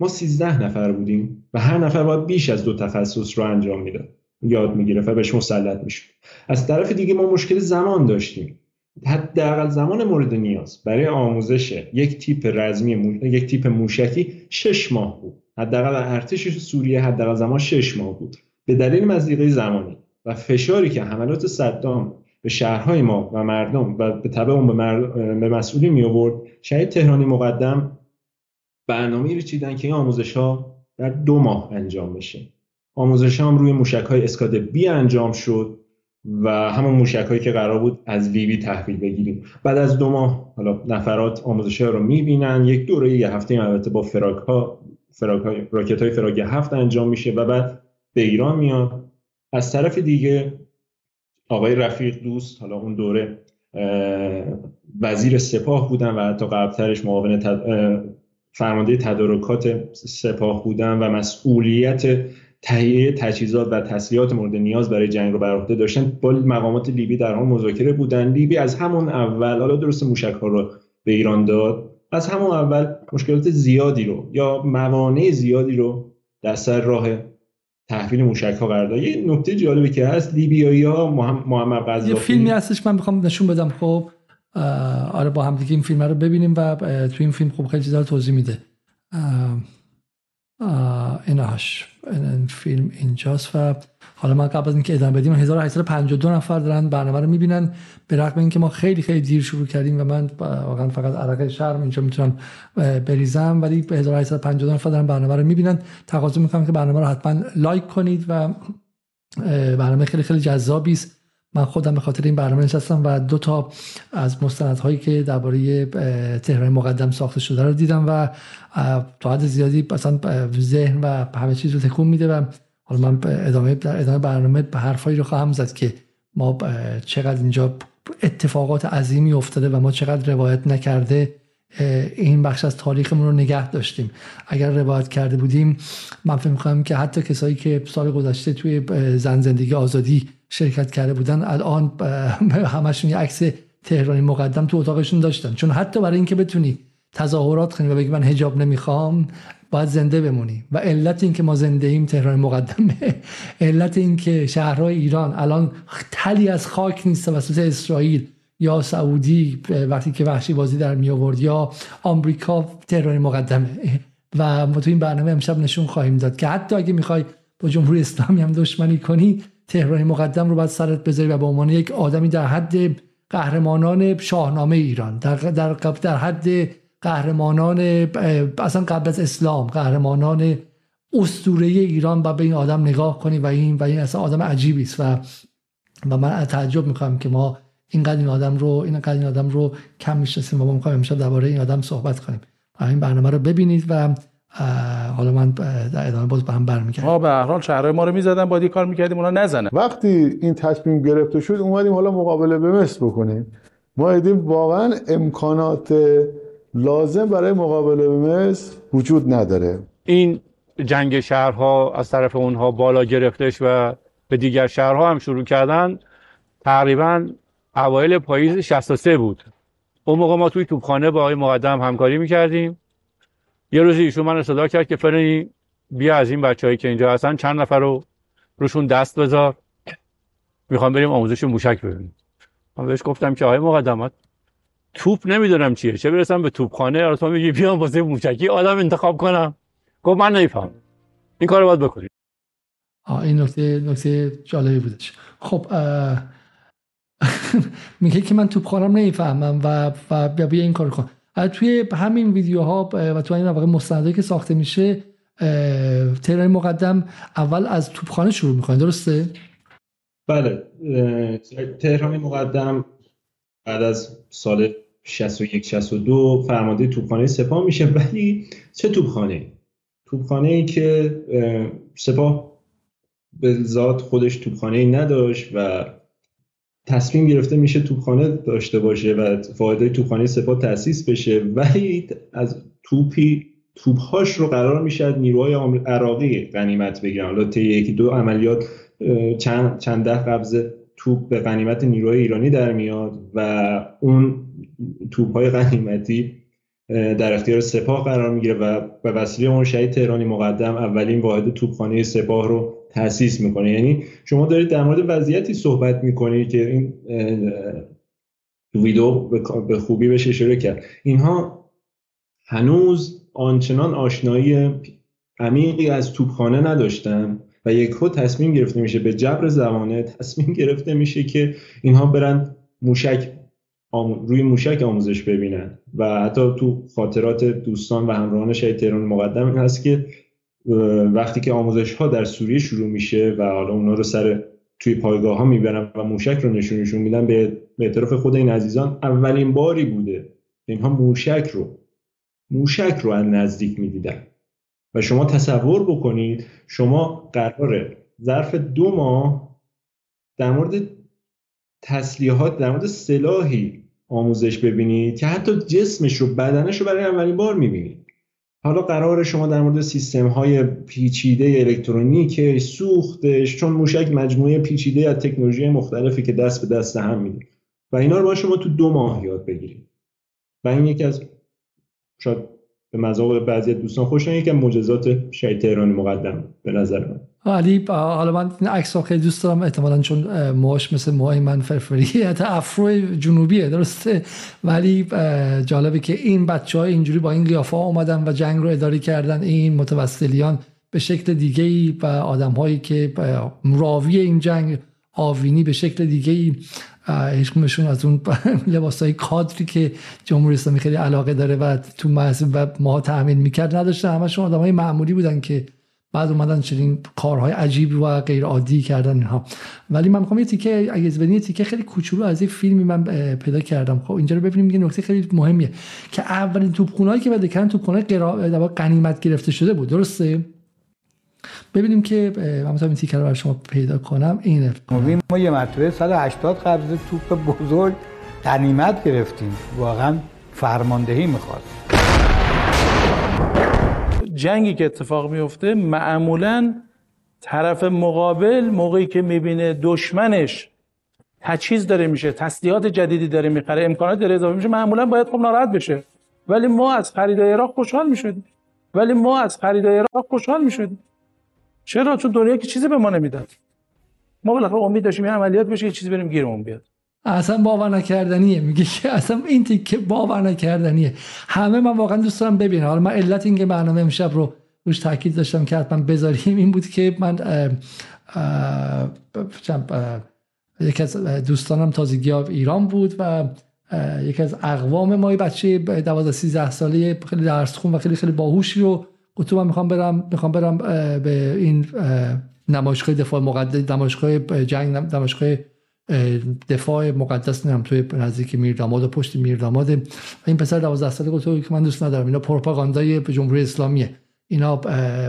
ما سیزده نفر بودیم و هر نفر باید بیش از دو تخصص رو انجام می‌داد. یاد می‌گیره و بهش مسلط میشه. از طرف دیگه ما مشکل زمان داشتیم. حداقل زمان مورد نیاز. برای آموزش یک تیپ رزمی یک تیپ موشکی شش ماه بود. حداقل ارتش سوریه حداقل زمان شش ماه بود. به دلیل مزیقه زمانی و فشاری که حملات صدام به شهرهای ما و مردم و به تبع اون به, به مسئولی می آورد شهید تهرانی مقدم برنامه رو چیدن که این آموزش ها در دو ماه انجام بشه. آموزش هم روی موشک های اسکاد بی انجام شد و همون موشک هایی که قرار بود از لیبی تحویل بگیریم. بعد از دو ماه حالا نفرات آموزش ها رو می‌بینن یک دوره یه هفته البته با فراک ها فراک های راکت های فراک هفت انجام میشه و بعد به ایران میاد. از طرف دیگه آقای رفیق دوست حالا اون دوره وزیر سپاه بودن و حتی قبلترش معاون فرمانده تدارکات سپاه بودن و مسئولیت تهیه تجهیزات و تسلیحات مورد نیاز برای جنگ رو بر عهده داشتن با مقامات لیبی در حال مذاکره بودن. لیبی از همون اول حالا درست موشک ها رو به ایران داد از همون اول مشکلات زیادی رو یا موانع زیادی رو در سر راه تحویل موشک ها قرار یه نکته جالبی که هست لیبیایی ها محمد قذافی یه فیلمی هستش من می‌خوام نشون بدم. خب آره با هم دیگه این فیلم رو ببینیم و تو این فیلم خوب خیلی چیزا توضیح میده. ایناش. این فیلم اینجاست و حالا من قبل از اینکه ادامه بدیم 1852 نفر دارن برنامه رو می‌بینن. به رغم اینکه ما خیلی خیلی دیر شروع کردیم و من واقعا فقط عرق شرم اینجا می‌تونم بریزم ولی 1852 نفر دارن برنامه رو می‌بینن. تقاضا می‌کنم که برنامه رو حتما لایک کنید و برنامه خیلی خیلی جذابی است. من خودم به خاطر این برنامه نشستم و دو تا از مستندهایی که درباره تهران مقدم ساخته شده رو دیدم و تا حد زیادی مثلا ذهن و همه چیز رو تکون میده و حالا من ادامه در ادامه برنامه به حرفایی رو خواهم زد که ما چقدر اینجا اتفاقات عظیمی افتاده و ما چقدر روایت نکرده این بخش از تاریخمون رو نگه داشتیم. اگر روایت کرده بودیم من فکر می‌کنم که حتی کسایی که سال گذشته توی زن زندگی آزادی شرکت کرده بودن الان همشون یه عکس تهرانی مقدم تو اتاقشون داشتن. چون حتی برای اینکه بتونی تظاهرات کنی و بگی من حجاب نمی‌خوام باید زنده بمونی. و علت این که ما زنده ایم تهران مقدمه. علت این که شهرهای ایران الان تلی از خاک نیست توسط اسرائیل یا سعودی وقتی که وحشی بازی در می آورد یا آمریکا تهران مقدمه. و ما تو این برنامه امشب نشون خواهیم داد که حتی اگه می‌خوای با جمهوری اسلامی هم دشمنی کنی تهران مقدم رو باید سرت بذاری و به عنوان یک آدمی در حد قهرمانان شاهنامه ایران در, در, در حد قهرمانان اصلا قبل از اسلام قهرمانان اسطوره ایران و به این آدم نگاه کنی و این و این اصلا آدم عجیبی است. و و من تعجب می‌کنم که ما اینقدر این آدم رو اینقدر این آدم رو کم می‌شناسیم و ما می‌خوایم امشب درباره این آدم صحبت کنیم. این برنامه رو ببینید و حالا من در ادامه باز به هم برمیگردم. ما به هر حال شهرهای ما رو می‌زدن باید کار می‌کردیم اونا نزنه وقتی این تصمیم گرفته شد اومدیم حالا مقابله به مصر بکنیم. ما دیدیم واقعا امکانات لازم برای مقابله به مصر وجود نداره. این جنگ شهرها از طرف اونها بالا گرفتش و به دیگر شهرها هم شروع کردن تقریبا اوایل پاییز 63 بود. اون موقع ما توی توپخانه با آقای مقدم همکاری می‌کردیم. یه روزی ایشون من صدا کرد که فرنی بیا از این بچههایی که اینجا هستن چند نفر رو روشون دست بذار. می‌خوام بریم آموزش موشک ببینیم. من بهش گفتم که آقای مقدمات توپ نمی‌دونم چیه. چه برسم به توپخانه؟ آره تو میگی بیام واسه موشکی آدم انتخاب کنم. گفت من نمیفهم این کارو باید بکنید این نکته نکته جالبی بودش. خب میگه که من توپخانم نمی‌فهمم و و بیا این کار کن. توی همین ویدیوها و تو این واقع مستندایی که ساخته میشه تهران مقدم اول از توپخانه شروع می‌کنه درسته؟ بله تهران مقدم بعد از سال 61 62 فرمانده توپخانه سپاه میشه. ولی چه توپخانه توپخانه ای که سپاه به ذات خودش توپخانه ای نداشت و تصمیم گرفته میشه توپخانه داشته باشه و فایده توپخانه سپاه تاسیس بشه. ولی از توپی توپهاش رو قرار میشه نیروهای عراقی غنیمت بگیرن. حالا طی یکی دو عملیات چند چند ده قبض توپ به غنیمت نیروهای ایرانی در میاد و اون توپ های غنیمتی در اختیار سپاه قرار می‌گیره و به وسیله اون شهید تهرانی مقدم اولین واحد توپخانه سپاه رو تاسیس می‌کنه. یعنی شما دارید در مورد وضعیتی صحبت می‌کنید که این ویدیو به خوبی بشه اشاره کرد. اینها هنوز آنچنان آشنایی عمیقی از توپخانه نداشتن و یک تصمیم گرفته میشه به جبر زمانه تصمیم گرفته میشه که اینها برن موشک روی موشک آموزش ببینن. و حتی تو خاطرات دوستان و همراهان شهید تهران مقدم هست که وقتی که آموزش ها در سوریه شروع میشه و حالا اونا رو سر توی پایگاه ها می‌برن و موشک رو نشونشون میدن به اعتراف خود این عزیزان اولین باری بوده اینها موشک رو موشک رو از نزدیک می‌دیدن. و شما تصور بکنید شما قراره ظرف دو ماه در مورد تسلیحات در مورد سلاحی آموزش ببینید که حتی جسمش رو بدنش رو برای اولین بار می‌بینید. حالا قرار شما در مورد سیستم های پیچیده الکترونیک سوختش چون موشک مجموعه پیچیده از تکنولوژی مختلفی که دست به دست هم میده و اینا رو با شما تو دو ماه یاد بگیرید. و این یکی از شاید به مذاق بعضی دوستان خوش یکی از معجزات شهید تهرانی مقدم به نظر من. علی حالا من این عکس خیلی دوست دارم احتمالا چون موهاش مثل موهای من فرفری حتی افرو جنوبیه درسته؟ ولی جالبه که این بچه های اینجوری با این قیافه اومدن و جنگ رو اداره کردن این متوسلیان به شکل دیگه ای و آدم هایی که راوی این جنگ آوینی به شکل دیگه ای هیچکدومشون از اون لباس های کادری که جمهوری اسلامی خیلی علاقه داره و تو و ما تأمین می‌کرد نداشتن. همشون آدم های معمولی بودن که بعد اومدن چنین کارهای عجیب و غیر عادی کردن اینها. ولی من می‌خوام یه تیکه اگه یه تیکه خیلی کوچولو از این فیلمی من پیدا کردم. خب اینجا رو ببینیم یه نکته خیلی مهمیه که اولین توپخونه‌ای که بده کردن توپخونه غنیمت گرفته شده بود. درسته؟ ببینیم که من این تیکه رو برای شما پیدا کنم. اینه ما یه مرتبه 180 قبض توپ بزرگ غنیمت گرفتیم. واقعا فرماندهی می‌خواست. جنگی که اتفاق میفته معمولا طرف مقابل موقعی که می‌بینه دشمنش تجهیز داره میشه تسلیحات جدیدی داره می‌خره امکانات داره اضافه میشه معمولا باید خب ناراحت بشه. ولی ما از خریدای عراق خوشحال می‌شدیم. ولی ما از خریدای عراق خوشحال می‌شدیم. چرا؟ چون دنیا که چیزی به ما نمی‌داد. ما بالاخره امید داشتیم یه عملیات بشه یه چیزی بریم گیرمون بیاد. اصلا باور نکردنیه. میگه که اصلا این تیکه باور نکردنیه. همه من واقعا دوست دارم ببینم. حالا من علت اینکه برنامه امشب رو روش تاکید داشتم که حتما بذاریم این بود که من یکی از دوستانم تازگی ایران بود و یکی از اقوام ما بچه 12 13 ساله خیلی درس خون و خیلی خیلی باهوشی رو گفت من می‌خوام برم می‌خوام برم به این نمایشگاه دفاع مقدس نمایشگاه جنگ نمایشگاه دفاع مقدس نم توی نزدیک میرداماد و پشت میرداماد این پسر 12 ساله گفت که من دوست ندارم اینا پروپاگاندای جمهوری اسلامیه. اینا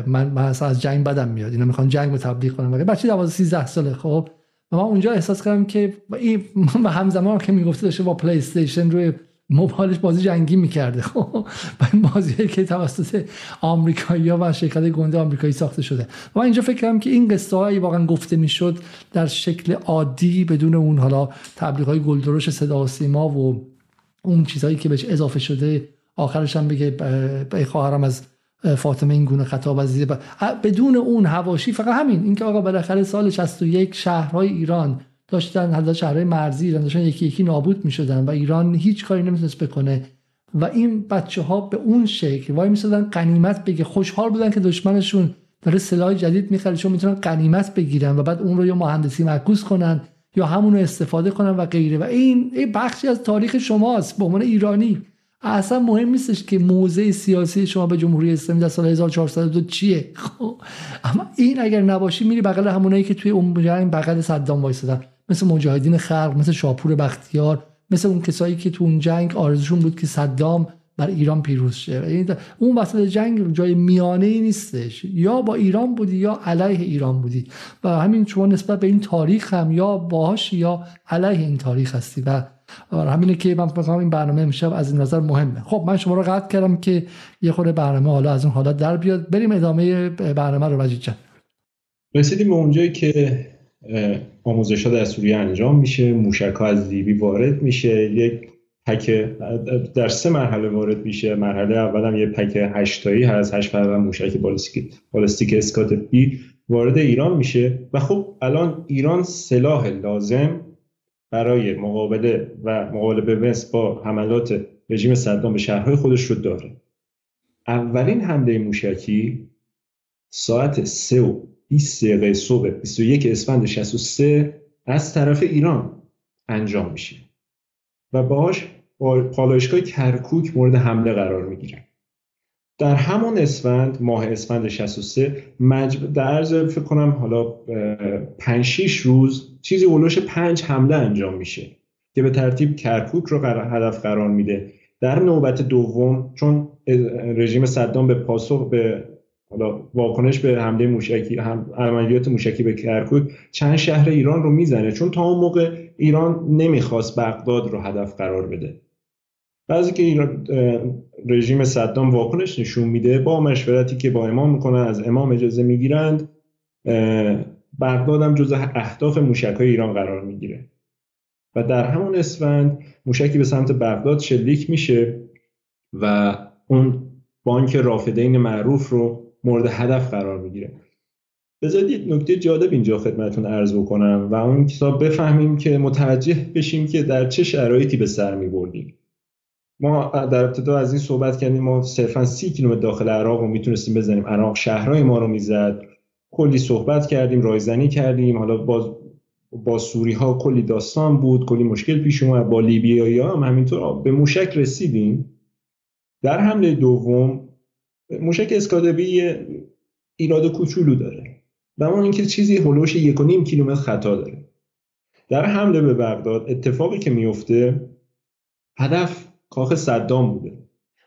من من از جنگ بدم میاد. اینا می‌خوان جنگ رو تبلیغ کنن. بچه 12 13 ساله خب. و من اونجا احساس کردم که این همزمان که می‌گفته داشته با پلی استیشن روی موبایلش بازی جنگی می‌کرده. خب و این بازی که توسط آمریکایی و شرکت گنده آمریکایی ساخته شده. و اینجا فکر کردم که این قصه هایی واقعا گفته می‌شد در شکل عادی بدون اون حالا تبلیغ های گلدرش صدا و سیما و اون چیزهایی که بهش اضافه شده. آخرش هم بگه به خواهرم از فاطمه این گونه خطاب از بدون اون هواشی فقط همین. اینکه آقا بالاخره سال 61 شهرهای ایران داشتن حتی شهرهای مرزی ایران داشتن یکی یکی نابود می‌شدن و ایران هیچ کاری نمی‌تونست بکنه. و این بچه ها به اون شکل وای میسادن قنیمت بگه. خوشحال بودن که دشمنشون داره سلاح جدید می‌خره. چون می‌تونن قنیمت بگیرن و بعد اون رو یا مهندسی معکوس کنن یا همون رو استفاده کنن و غیره. و این بخشی از تاریخ شماست به عنوان ایرانی. اصلا مهم نیستش که موضع سیاسی شما به جمهوری اسلامی در سال 1402 چیه. خب اما این اگر نباشی میری بغل همونایی که توی اون بغل صدام وایسادن. مثل مجاهدین خلق مثل شاپور بختیار مثل اون کسایی که تو اون جنگ آرزوشون بود که صدام بر ایران پیروز شه. یعنی اون وسط جنگ جای میانه ای نیستش. یا با ایران بودی یا علیه ایران بودی. و همین شما نسبت به این تاریخ هم یا باهاش یا علیه این تاریخ هستی. و همینه که من فکر این برنامه امشب از این نظر مهمه. خب من شما رو قطع کردم که یه خورده برنامه حالا از اون حالات در بیاد. بریم ادامه برنامه رو وجید جان. رسیدیم به اونجایی که آموزش ها در سوریه انجام میشه موشک ها از لیبی وارد میشه یک پک در سه مرحله وارد میشه. مرحله اول هم یه پک هشتایی هست هشت فرق موشک بالستیک بالستیک اسکات بی وارد ایران میشه. و خب الان ایران سلاح لازم برای مقابله و مقابله به با حملات رژیم صدام به شهرهای خودش رو داره. اولین حمله موشکی ساعت 3 و 20 دقیقه صبح 21 اسفند 63 از طرف ایران انجام میشه. و باهاش پالایشگاه کرکوک مورد حمله قرار می‌گیره در همون اسفند ماه اسفند 63 مجب... در عرض فکر کنم حالا 5 6 روز چیزی اولوش 5 حمله انجام میشه که به ترتیب کرکوک رو هدف قرار میده. در نوبت دوم چون رژیم صدام به پاسخ به حالا واکنش به حمله موشکی هم عملیات موشکی به کرکوک چند شهر ایران رو می‌زنه چون تا اون موقع ایران نمی‌خواست بغداد رو هدف قرار بده. بعضی که ایران رژیم صدام واکنش نشون میده با مشورتی که با امام می‌کنن از امام اجازه می‌گیرند بغداد هم جز اهداف موشک های ایران قرار می‌گیره. و در همون اسفند موشکی به سمت بغداد شلیک میشه و اون بانک رافدین معروف رو مورد هدف قرار می‌گیره. بذارید یک نکته جالب اینجا خدمتون عرض بکنم و اون کتاب بفهمیم که متوجه بشیم که در چه شرایطی به سر میبردیم. ما در ابتدا از این صحبت کردیم ما صرفا سی کیلومتر داخل عراق رو می‌تونستیم بزنیم. عراق شهرهای ما رو می‌زد. کلی صحبت کردیم رایزنی کردیم. حالا با با سوری ها کلی داستان بود کلی مشکل پیش اومد. با لیبیایی ها هم همینطور به موشک رسیدیم. در حمله دوم موشک اسکادبی ایراد کوچولو داره. و اون اینکه چیزی هلوش یک و نیم کیلومتر خطا داره. در حمله به بغداد اتفاقی که میفته هدف کاخ صدام بوده.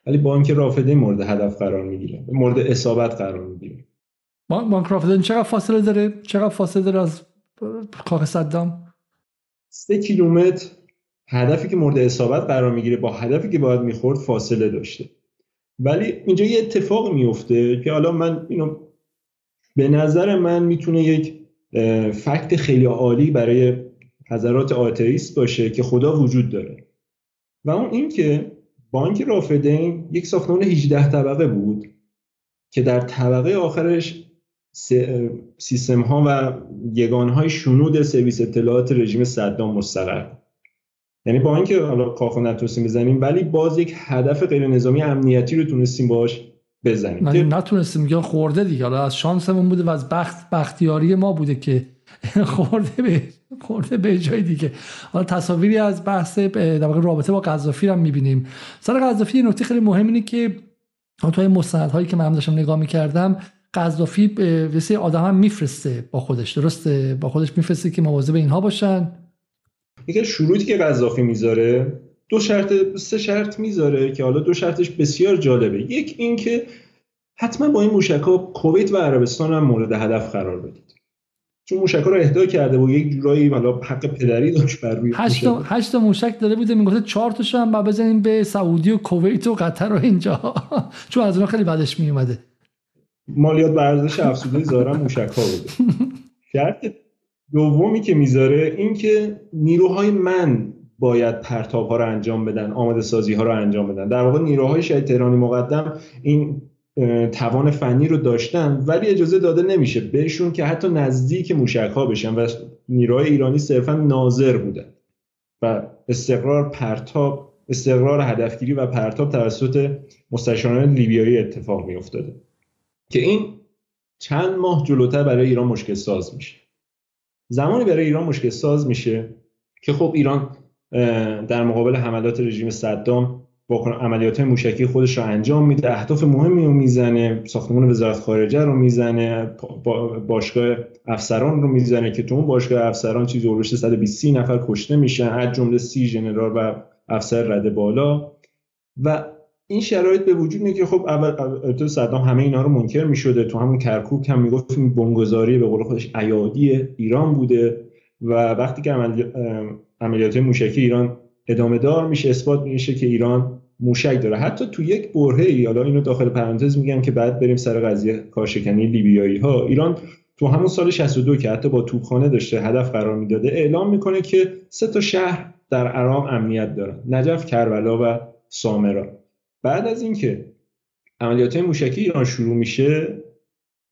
ولی بانک رافده مورد هدف قرار می‌گیره مورد اصابت قرار می‌گیره. بانک رافده چقدر فاصله داره؟ چقدر فاصله داره از کاخ صدام؟ سه کیلومتر هدفی که مورد اصابت قرار می‌گیره با هدفی که باید می‌خورد فاصله داشته. ولی اینجا یه اتفاق میفته که حالا من اینو به نظر من می‌تونه یک فکت خیلی عالی برای حضرات آتئیست باشه که خدا وجود داره. و اون اینکه بانک رافدین یک ساختمان 18 طبقه بود که در طبقه آخرش سیستم ها و یگان های شنود سرویس اطلاعات رژیم صدام مستقر یعنی با اینکه حالا کاخو نتونستیم بزنیم ولی باز یک هدف غیر نظامی امنیتی رو تونستیم باش بزنیم. که نتونستیم یا خورده دیگه. حالا از شانسمون بوده و از بخت بختیاری ما بوده که خورده به خورده به جای دیگه. حالا تصاویری از بحث در رابطه با قذافی هم می‌بینیم. سر قذافی نکته خیلی مهم اینه که توی مستندهایی که من داشتم نگاه می‌کردم قذافی وسی آدم هم میفرسته با خودش. درسته؟ با خودش میفرسته که مواظب اینها باشن. یکی شروطی که قذافی می‌ذاره دو شرط سه شرط می‌ذاره که حالا دو شرطش بسیار جالبه. یک اینکه حتما با این موشک ها کویت و عربستان هم مورد هدف قرار بدید. چون موشک رو اهدا کرده و یک جورایی حالا حق پدری داشت بر روی هشت موشک داده بوده می‌گفته چهار تاشو هم بزنیم به سعودی و کویت و قطر و اینجا. چون از اونها خیلی بعدش می اومده مالیات به ارزش افزوده ظاهرا موشک ها بوده. شرط دومی که می‌ذاره این که نیروهای من باید پرتاب ها رو انجام بدن آماده سازی ها رو انجام بدن. در واقع نیروهای شهید تهرانی مقدم این توان فنی رو داشتن ولی اجازه داده نمیشه بهشون که حتی نزدیک موشک ها بشن و نیروهای ایرانی صرفا ناظر بودن و استقرار پرتاب استقرار هدفگیری و پرتاب توسط مستشاران لیبیایی اتفاق می افتاده که این چند ماه جلوتر برای ایران مشکل ساز میشه. زمانی برای ایران مشکل ساز میشه که خب ایران در مقابل حملات رژیم صدام با عملیات موشکی خودش رو انجام میده. اهداف مهمی رو می‌زنه ساختمان وزارت خارجه رو می‌زنه باشگاه افسران رو می‌زنه که تو اون باشگاه افسران چیزی اولش 120 نفر کشته میشن. از جمله سی ژنرال و افسر رده بالا. و این شرایط به وجود میاد که خب اول صدام همه اینا رو منکر می‌شده. تو همون کرکوک هم می‌گفت بنگذاری به قول خودش ایادی ایران بوده و وقتی که عملیات موشکی ایران ادامه دار میشه اثبات میشه که ایران موشک داره. حتی تو یک برهه ای حالا اینو داخل پرانتز میگم که بعد بریم سر قضیه کارشکنی لیبیایی ها ایران تو همون سال 62 که حتی با توپخانه داشته هدف قرار می‌داده اعلام می‌کنه که سه تا شهر در عراق امنیت دارن. نجف کربلا و سامرا. بعد از اینکه عملیات موشکی ایران شروع میشه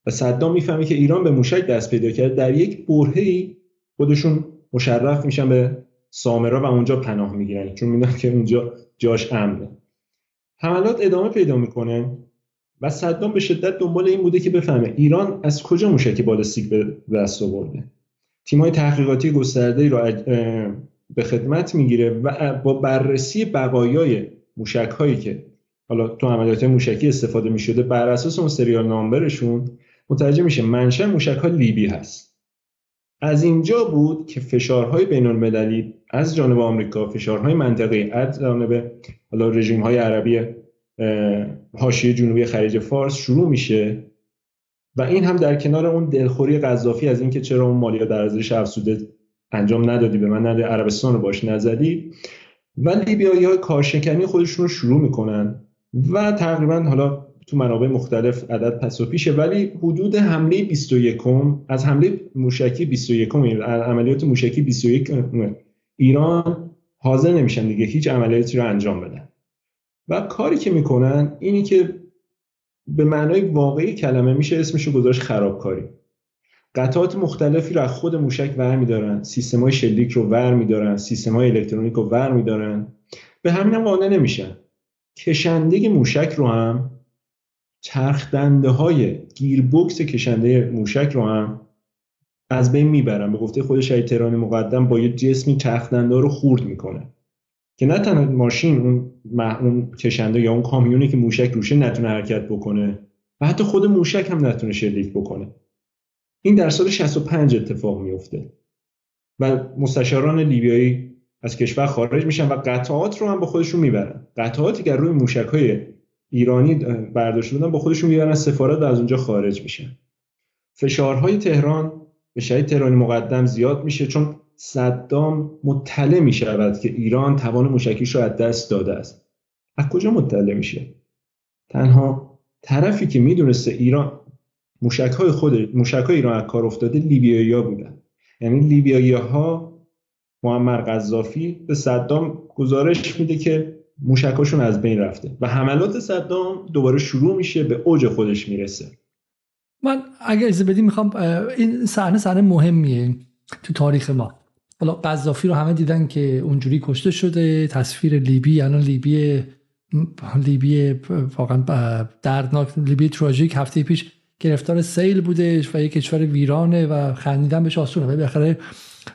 و صدام می‌فهمه که ایران به موشک دست پیدا کرد در یک برهه خودشون مشرف میشن به سامرا و اونجا پناه می‌گیرن چون می‌دونن که اونجا جاش امنه. حملات ادامه پیدا می‌کنه و صدام به شدت دنبال این بوده که بفهمه ایران از کجا موشک بالستیک به دست آورده. تیمای تحقیقاتی گسترده رو به خدمت می‌گیره و با بررسی بقایای موشک هایی که حالا تو عملیات موشکی استفاده می‌شده بر اساس اون سریال نامبرشون متوجه میشه منشأ موشک ها لیبی هست. از اینجا بود که فشارهای بین المللی از جانب آمریکا فشارهای منطقی از جانب حالا رژیم های عربی حاشیه جنوبی خلیج فارس شروع میشه و این هم در کنار اون دلخوری قذافی از اینکه چرا اون مالیات در ارزش افزوده انجام ندادی به من ندادی عربستان رو باش نزدی. و لیبیایی های کارشکنی خودشون رو شروع می‌کنن. و تقریبا حالا تو منابع مختلف عدد پس و پیشه. ولی حدود حمله 21 از حمله موشکی 21 عملیات موشکی 21 ایران حاضر نمیشن دیگه هیچ عملیاتی رو انجام بدن. و کاری که می‌کنن اینی که به معنای واقعی کلمه میشه اسمشو گذاشت خرابکاری. قطعات مختلفی رو از خود موشک ور میدارن سیستم های شلیک رو ور میدارن سیستم های الکترونیک رو ور میدارن. به همین هم قانع نمیشن. کشنده موشک رو هم چرخدنده های گیربکس کشنده موشک رو هم از بین می‌برن. به گفته خود شهید تهرانی مقدم با یه جسمی چرخدنده رو خورد می‌کنه. که نه تنها ماشین اون, اون کشنده یا اون کامیونی که موشک روشه نتونه حرکت بکنه و حتی خود موشک هم نتونه شلیک بکنه. این در سال 65 اتفاق میفته و مستشاران لیبیایی از کشور خارج میشن و قطعات رو هم با خودشون می‌برن. قطعاتی که روی موشک های ایرانی برداشته بودن با خودشون می‌برن سفارت و از اونجا خارج میشن. فشارهای تهران به شهید تهرانی مقدم زیاد میشه چون صدام مطلع می‌شود که ایران توان موشکیش رو از دست داده است. از کجا مطلع میشه؟ تنها طرفی که می‌دونسته ایران موشک های خود موشک های ایران از کار افتاده لیبیایی ها بودن. یعنی لیبیایی ها معمر قذافی به صدام گزارش میده که موشکاشون از بین رفته و حملات صدام دوباره شروع میشه به اوج خودش می‌رسه. من اگر اجازه بدی می‌خوام این صحنه صحنه مهمیه تو تاریخ ما. حالا قذافی رو همه دیدن که اونجوری کشته شده تصویر لیبی یعنی لیبی لیبی واقعا دردناک لیبی تراژیک هفته پیش گرفتار سیل بودش و یک کشور ویرانه و خندیدن بهش آسونه. بالاخره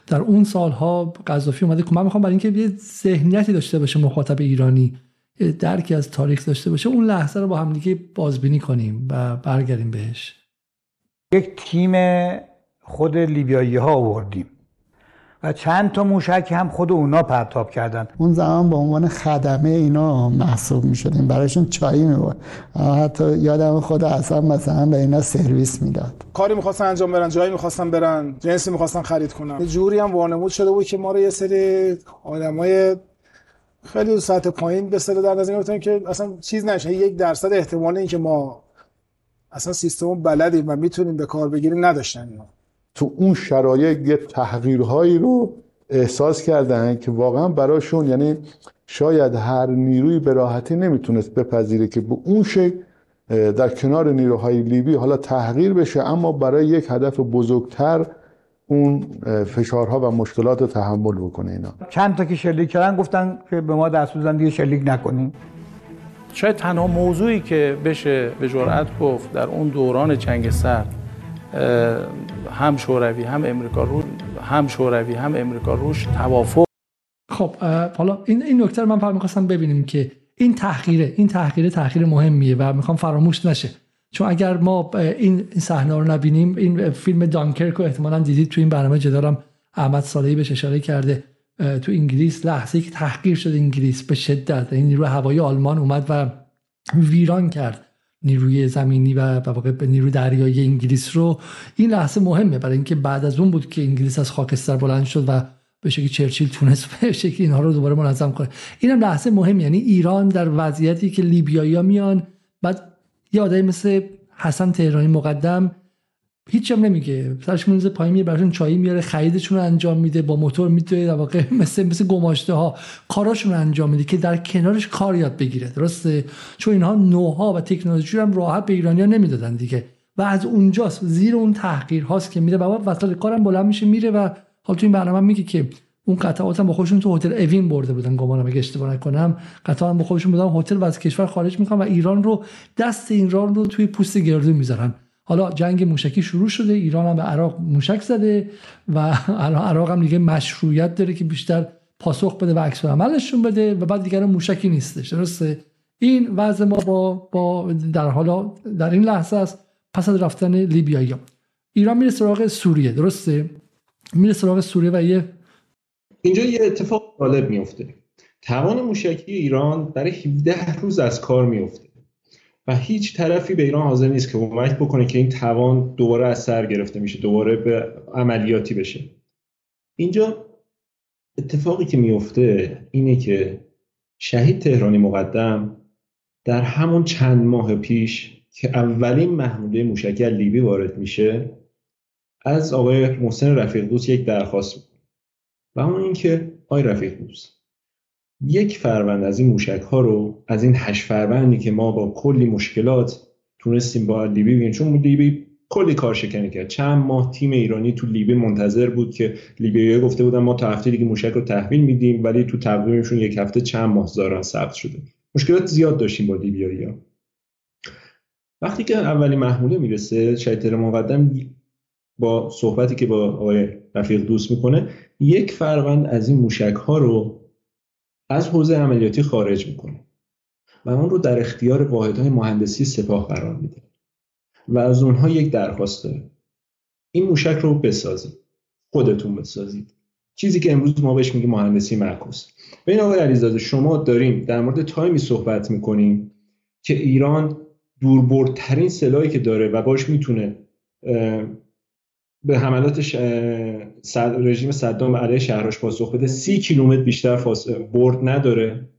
در اون سالها قذافی اومده. که من می‌خوام برای اینکه یه ذهنیتی داشته باشه مخاطب ایرانی درکی از تاریخ داشته باشه اون لحظه رو با هم دیگه بازبینی کنیم و برگردیم بهش. یک تیم خود لیبیایی ها آوردیم. و چند تا موشک هم خود اونا پرتاب کردن. اون زمان به عنوان خدمه اینا محسوب می شدیم برایشون چایی می حتی یادم خود اصلا مثلا به اینا سرویس می‌داد. کاری می‌خواستن انجام برن جایی می‌خواستن برن جنسی می‌خواستن خرید کنن. جوری هم وانمود شده بود که ما رو یه سری آدمای خیلی سطح پایین به سر در نظر گرفتن که اصلا چیز نشه. یک درصد احتمال اینکه ما اصلا سیستم بلدیم و می‌تونیم به کار بگیریم نداشتن اینا. تو اون شرایط یه تحقیرهایی رو احساس کردن که واقعا براشون یعنی شاید هر نیروی به راحتی نمی‌تونست بپذیره که به اون شکل در کنار نیروهای لیبی حالا تحقیر بشه اما برای یک هدف بزرگتر اون فشارها و مشکلات رو تحمل بکنه اینا. چند تا که شلیک کردن گفتن که به ما دست بزن دیگه شلیک نکنیم. شاید تنها موضوعی که بشه به جرأت گفت در اون دوران جنگ سرد هم شوروی هم امریکا رو هم شوروی هم امریکا روش توافق. خب حالا این این نکته من فقط می‌خواستم ببینیم که این تحقیره این تحقیره تحقیر مهمیه و می‌خوام فراموش نشه. چون اگر ما این صحنه رو نبینیم این فیلم دانکرک رو احتمالا دیدید تو این برنامه جدالم احمد صالحی بهش اشاره کرده. تو انگلیس لحظه که تحقیر شد انگلیس به شدت این نیروی هوایی آلمان اومد و ویران کرد. نیروی زمینی و واقع نیروی دریایی انگلیس رو این لحظه مهمه. برای اینکه بعد از اون بود که انگلیس از خاکستر بلند شد و به شکلی چرچیل تونست به شکلی اینها رو دوباره منظم کنه. اینم لحظه مهم یعنی ایران در وضعیتی که لیبیایی میان بعد یه آدمی مثل حسن تهرانی مقدم هیچ هم نمیگه سرش میزه پایین میره براشون چایی میاره خریدشون رو انجام میده با موتور می‌تونه در واقع مثل مثل گماشته ها کاراشون رو انجام میده که در کنارش کار یاد بگیره. درسته؟ چون اینها نوها و تکنولوژی هم راحت به ایرانیا نمی‌دادن دیگه. و از اونجاست زیر اون تحقیر هاست که میره. و وسط کارم بلند میشه میره و حالا تو این برنامه میگه که اون قطعات هم با خودشون تو هتل اوین برده بودن. گمانم اگه اشتباه نکنم قطعات هم با خودشون بودن هتل و از کشور خارج می‌کنن و ایران رو دست ایران رو توی پوست گردو می‌ذارن. حالا جنگ موشکی شروع شده ایران هم به عراق موشک زده و عراق هم دیگه مشروعیت داره که بیشتر پاسخ بده و عکس عملشون بده و بعد دیگر موشکی نیستش درسته؟ این وضع ما با, با در حالا در این لحظه است پس از رفتن لیبیایی ایران میره سراغ سوریه درسته؟ میره سراغ سوریه و یه اینجا یه اتفاق جالب میفته توان موشکی ایران برای 17 روز از کار میفته هیچ طرفی به ایران حاضر نیست که کمک بکنه که این توان دوباره از سر گرفته میشه دوباره به عملیاتی بشه. اینجا اتفاقی که میفته اینه که شهید تهرانی مقدم در همون چند ماه پیش که اولین محموله موشکی لیبی وارد میشه از آقای محسن رفیق دوست یک درخواست و اون اینکه آقای رفیق دوست یک فروند از این موشک ها رو از این هشت فروندی که ما با کلی مشکلات تونستیم با لیبی بگیم چون لیبی کلی کار شکنی کرد. چند ماه تیم ایرانی تو لیبی منتظر بود که لیبیایی گفته بودن ما تا هفته دیگه موشک رو تحویل میدیم ولی تو تقویمشون یک هفته چند ماه زارن ثبت شده. مشکلات زیاد داشتیم با لیبیایی. وقتی که اولی محموله می‌رسه شهید مقدم با صحبتی که با آقای رفیق دوست می‌کنه یک فروند از این موشک ها رو از حوزه عملیاتی خارج می‌کنه و اون رو در اختیار واحدهای مهندسی سپاه قرار میده و از اونها یک درخواست داره. این موشک رو بسازید. خودتون بسازید. چیزی که امروز ما بهش میگیم مهندسی معکوس. ببین آقای علیزاده شما داریم در مورد تایمی صحبت می‌کنیم که ایران دوربردترین سلاحی که داره و باش می‌تونه به حملات رژیم صدام علیه شهرش پاسخ بده. سی کیلومتر بیشتر برد نداره.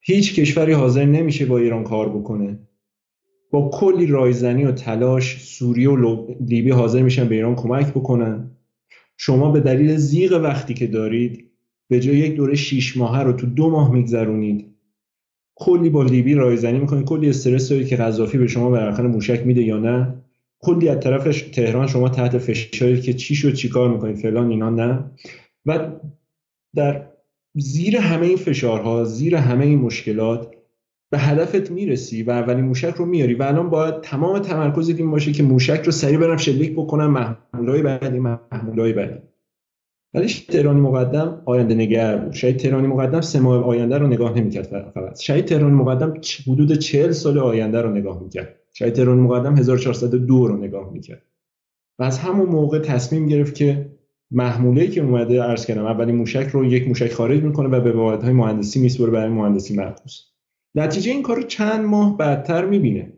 هیچ کشوری حاضر نمیشه با ایران کار بکنه. با کلی رایزنی و تلاش سوریه و لیبی حاضر میشن به ایران کمک بکنن. شما به دلیل زیغ وقتی که دارید به جای یک دوره شیش ماهه رو تو دو ماه میگذرونید. کلی با لیبی رایزنی می‌کنید. کلی استرس دارید که قذافی به شما به موشک میده یا نه. کلی از طرف تهران شما تحت فشاری که چی شد چی کار می‌کنید فلان اینا نه. و در زیر همه این فشارها زیر همه این مشکلات به هدفت می‌رسی و اولین موشک رو میاری و الان باید تمام تمرکز این باشه که موشک رو سریع برم شلیک بکنم محمولای بعدی محمولای بعدی. ولی تهرانی مقدم آینده نگر بود. شاید تهرانی مقدم سه ماه آینده رو نگاه نمی‌کرد فقط. شاید تهرانی مقدم حدود چهل سال آینده رو نگاه می‌کرد. شاید تهرانی مقدم 1402 رو نگاه می‌کرد. و از همون موقع تصمیم گرفت که محموله که اومده عرض کردم اولین موشک رو یک موشک خارج می‌کنه و به واحدهای مهندسی میسپره برای مهندسی معکوس نتیجه این کار رو چند ماه بعدتر می‌بینه.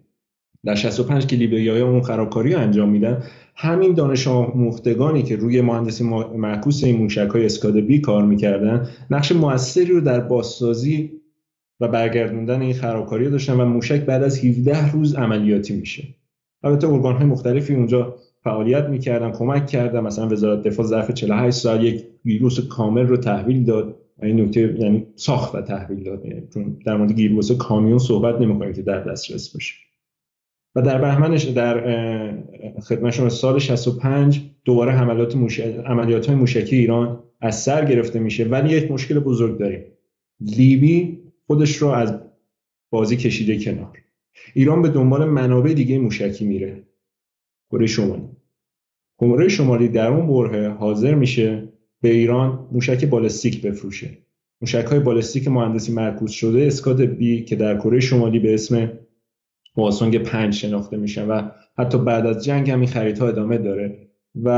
در 65 که لیبیایی اون خرابکاری رو انجام میدن. همین دانش آموختگانی که روی مهندسی معکوس این موشک های اسکاد بی کار می‌کردن نقش موثری رو در بازسازی و برگردوندن این خرابکاری داشتن و موشک بعد از 17 روز عملیاتی میشه. البته ارگان های مختلفی اونجا فعالیت می‌کردن کمک کردن. مثلا وزارت دفاع ظرف 48 ساعت یک ویروس کامل رو تحویل داد. این نکته یعنی ساخت و تحویل داد. یعنی چون در مورد ویروس کامیون صحبت نمی‌کنیم که در دسترس باشه. و در بهمنش در خدمت شما سال 65 دوباره حملات موش... عملیات های موشکی ایران از سر گرفته میشه. ولی یک مشکل بزرگ داریم. لیبی خودش رو از بازی کشیده کنار. ایران به دنبال منابع دیگه موشکی میره. کره شمالی. کره شمالی در اون بره حاضر میشه به ایران موشک بالستیک بفروشه. موشک های بالستیک مهندسی مرکوز شده اسکات بی که در کره شمالی به اسم واسونگ پنج شناخته میشن و حتی بعد از جنگ همین خریدها ادامه داره و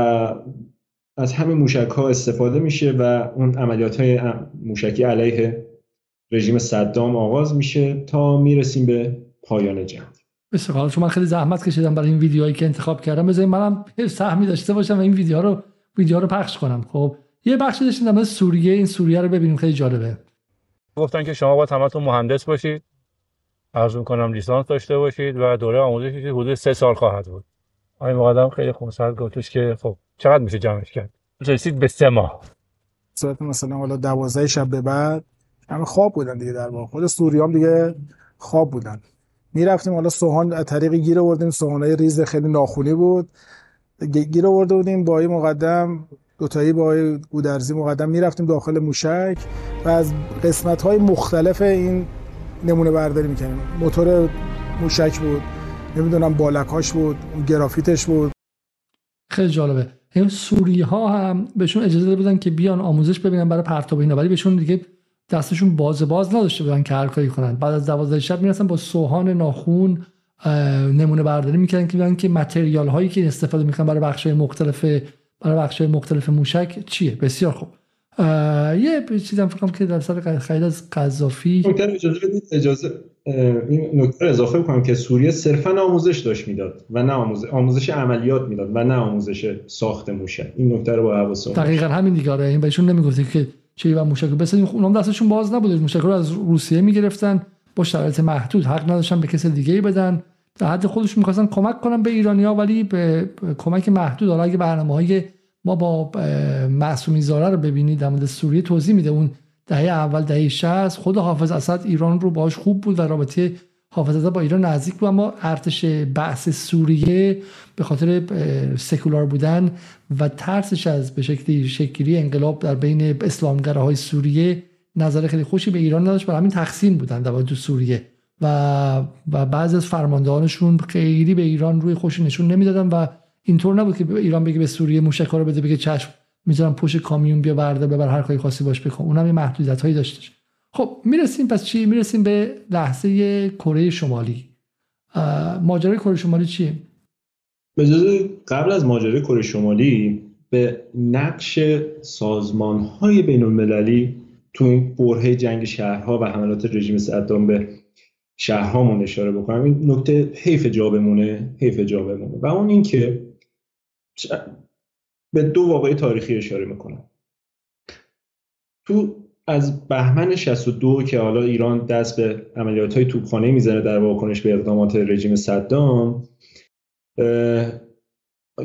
از همین موشک ها استفاده میشه و اون عملیات های موشکی علیه رژیم صدام آغاز میشه تا می‌رسیم به پایان جنگ. بسیار چون من خیلی زحمت کشیدم برای این ویدیوهایی که انتخاب کردم بذارید منم سهمی داشته باشم و این ویدیوها رو ویدیوها رو پخش کنم. خب یه بخشی داشتیم در سوریه. این سوریه رو ببینیم خیلی جالبه. گفتن که شما باید همتون مهندس باشید. عرض کنم لیسانس داشته باشید و دوره آموزشی که حدود سه سال خواهد بود. آقای مقدم خیلی خونسرد گفتش که خب چقدر میشه جمعش کرد؟ رسید به سه ماه. صورت مثلا حالا دوازده شب به بعد همه خواب بودن دیگه در واقع. خود سوریام دیگه خواب بودن. می‌رفتیم حالا سوهان طریق گیر آوردیم. سوهانای ریز خیلی ناخونی بود. گیر آورده بودیم با مقدم دوتایی با گودرزی مقدم می‌رفتیم داخل موشک و از قسمت های مختلف این نمونه برداری می‌کنیم موتور موشک بود نمی‌دونم بالکاش بود گرافیتش بود. خیلی جالبه. این سوری ها هم بهشون اجازه داده که بیان آموزش ببینن برای پرتاب اینا ولی بهشون دیگه دستشون باز باز نداشته بودن که هر کاری کنن. بعد از دوازده شب می‌رسن با سوهان ناخون نمونه برداری می‌کردن که ببینن که متریال هایی که استفاده می‌کنن برای بخش مختلف برای بخش مختلف موشک چیه. بسیار خوب. یه چیزم فکرم که در سال خرید از قذافی. اجازه بدید. اجازه این نکته اضافه کنم که سوریه صرفا آموزش داشت می‌داد و نه آموزش آموزش عملیات می‌داد و نه آموزش ساخت موشک. این نکته رو با حواسمون دقیقاً همین دیگه. آره این بهشون نمی‌گفتی که چی و موشک بسازیم؟ اونم دستشون باز نبوده موشک رو از روسیه می‌گرفتن. با شرایط محدود حق نداشتن به کسی دیگه ای بدن. در حد خودشون می‌خواستن کمک کنن به ایرانیا ولی به کمک محدود. حالا اگه برنامه های ما با معصومی زاره رو ببینید در مورد سوریه توضیح میده. اون دهه اول دهه 60 خود حافظ اسد ایران رو باش خوب بود و رابطه حافظ با ایران نزدیک بود اما ارتش بعث سوریه به خاطر سکولار بودن و ترسش از به شکلی شکلی انقلاب در بین اسلامگراهای سوریه نظر خیلی خوشی به ایران نداشت. برای همین تقسیم بودن در تو سوریه و و بعضی از فرماندهانشون خیلی به ایران روی خوشی نشون نمی‌دادن و اینطور نبود که ایران بگه به سوریه موشک رو بده بگه چشم می‌ذارم پشت کامیون بیا برده ببر هر کاری خاصی باش بکن. اونم یه محدودیت هایی داشتش. خب می‌رسیم پس چی؟ می‌رسیم به لحظه کره شمالی. ماجرای کره شمالی چیه؟ به قبل از ماجرای کره شمالی به نقش سازمان های تو این برهه جنگ شهرها و حملات رژیم صدام به شهرهامون اشاره بکنم. این نکته حیف جا بمونه حیف جا بمونه و اون اینکه به دو واقعی تاریخی اشاره می‌کنم. تو از بهمن 62 که حالا ایران دست به عملیات های توپخانه می‌زنه در واکنش به اقدامات رژیم صدام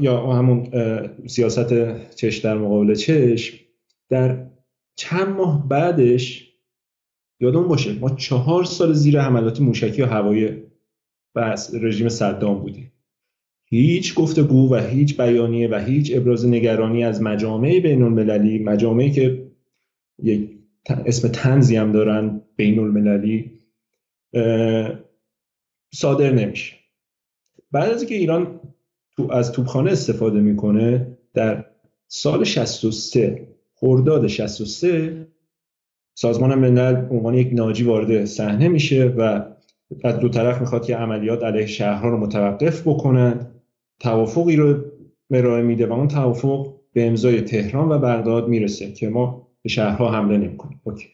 یا همون سیاست چش در مقابل چش در چند ماه بعدش یادم باشه ما چهار سال زیر حملات موشکی و هوایی بس رژیم صدام بودیم. هیچ گفتگو و هیچ بیانیه و هیچ ابراز نگرانی از مجامع بین المللی مجامعی که یک اسم تنزی هم دارن بین المللی صادر نمیشه. بعد از اینکه ایران تو از توپخانه استفاده می‌کنه در سال 63 خرداد 63 سازمان ملل عنوان یک ناجی وارد صحنه میشه و از دو طرف می‌خواد که عملیات علیه شهرها رو متوقف بکنند توافقی رو ارائه میده و اون توافق به امضای تهران و بغداد می‌رسه که ما به شهرها حمله اوکی.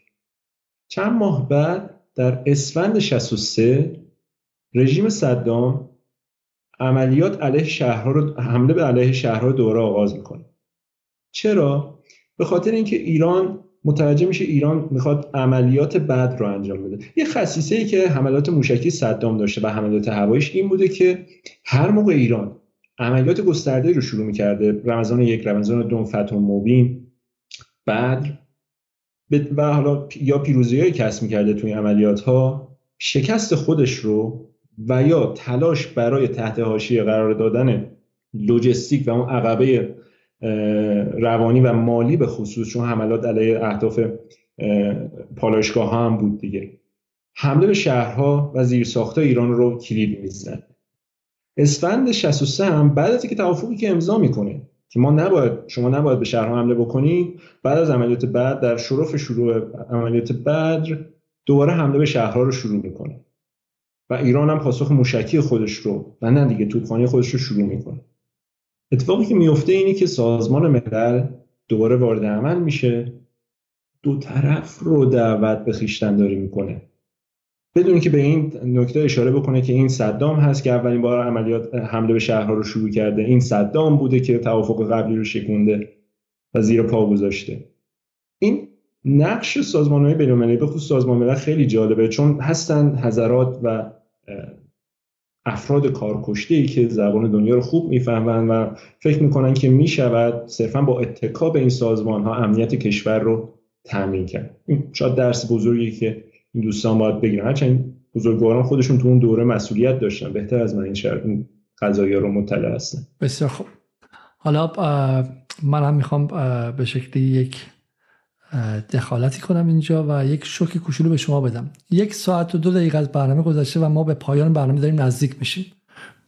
چند ماه بعد در اسفند 63 رژیم صدام عملیات علیه شهرها رو حمله به علیه شهرها دوره آغاز می‌کنه. چرا؟ به خاطر اینکه ایران متوجه میشه ایران می‌خواد عملیات بد رو انجام بده. یه خصیصه ای که حملات موشکی صدام داشته و حملات هوایش این بوده که هر موقع ایران عملیات گسترده رو شروع می‌کرده رمضان یک رمضان دوم فتح مبین بعد و حالا یا پیروزی های کسب می‌کرده توی عملیات ها شکست خودش رو و یا تلاش برای تحت حاشیه قرار دادن لوجستیک و اون عقبه روانی و مالی به خصوص چون حملات علیه اهداف پالایشگاه هم بود دیگه. حمله به شهرها و زیرساختها ایران رو کلید می‌زنه اسفند 63 هم بعد از اینکه توافقی که امضا می‌کنه که ما نباید شما نباید به شهرها حمله بکنید بعد از عملیات بعد در شرف شروع عملیات بدر دوباره حمله به شهرها رو شروع می‌کنه. و ایران هم پاسخ موشکی خودش رو و نه دیگه توپخانه خودش رو شروع می‌کنه. اتفاقی که میفته اینه که سازمان ملل دوباره وارد عمل میشه. دو طرف رو دعوت به خیشتنداری می‌کنه. بدون که به این نکته اشاره بکنه که این صدام هست که اولین بار عملیات حمله به شهرها رو شروع کرده. این صدام بوده که توافق قبلی رو شکونده و زیر پا گذاشته. این نقش سازمان های بینالمللی به خصوص سازمان ملل خیلی جالبه چون هستن حضرات و افراد کارکشته ای که زبان دنیا رو خوب می‌فهمن و فکر می‌کنن که می‌شود صرفا با اتکا این سازمان ها امنیت کشور رو تامین کرد. این شاید درس بزرگی که این دوستان باید بگیرن. هرچند بزرگواران خودشون تو اون دوره مسئولیت داشتن. بهتر از من این شهر این قضایی رو مطلع هستن. بسیار خوب. حالا من هم می‌خوام به شکلی یک دخالتی کنم اینجا و یک شوک کوچولو به شما بدم. یک ساعت و دو دقیقه از برنامه گذشته و ما به پایان برنامه داریم نزدیک میشیم.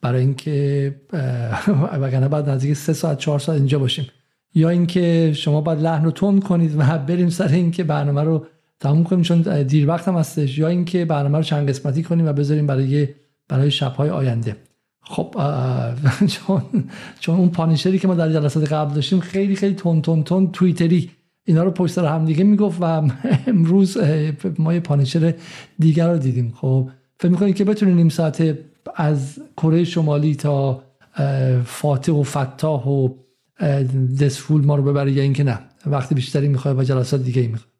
برای اینکه وگرنه بعد نزدیک سه ساعت چهار ساعت اینجا باشیم. یا اینکه شما باید لحن رو تون کنید و بریم سر اینکه برنامه رو تموم کنیم چون دیر وقت هم هستش یا اینکه برنامه رو چند قسمتی کنیم و بذاریم برای برای شبهای آینده. خب چون چون اون پانیشری که ما در جلسات قبل داشتیم خیلی خیلی تون تون تون توییتری اینا رو پشت سر هم دیگه می‌گفت و امروز ما یه پانیشر دیگر رو دیدیم. خب فکر می‌کنید که بتونیم نیم ساعت از کره شمالی تا فاتح و فتاح و دزفول ما رو ببره یا اینکه نه؟ وقتی بیشتری می‌خواد و جلسات دیگه ای می‌خواد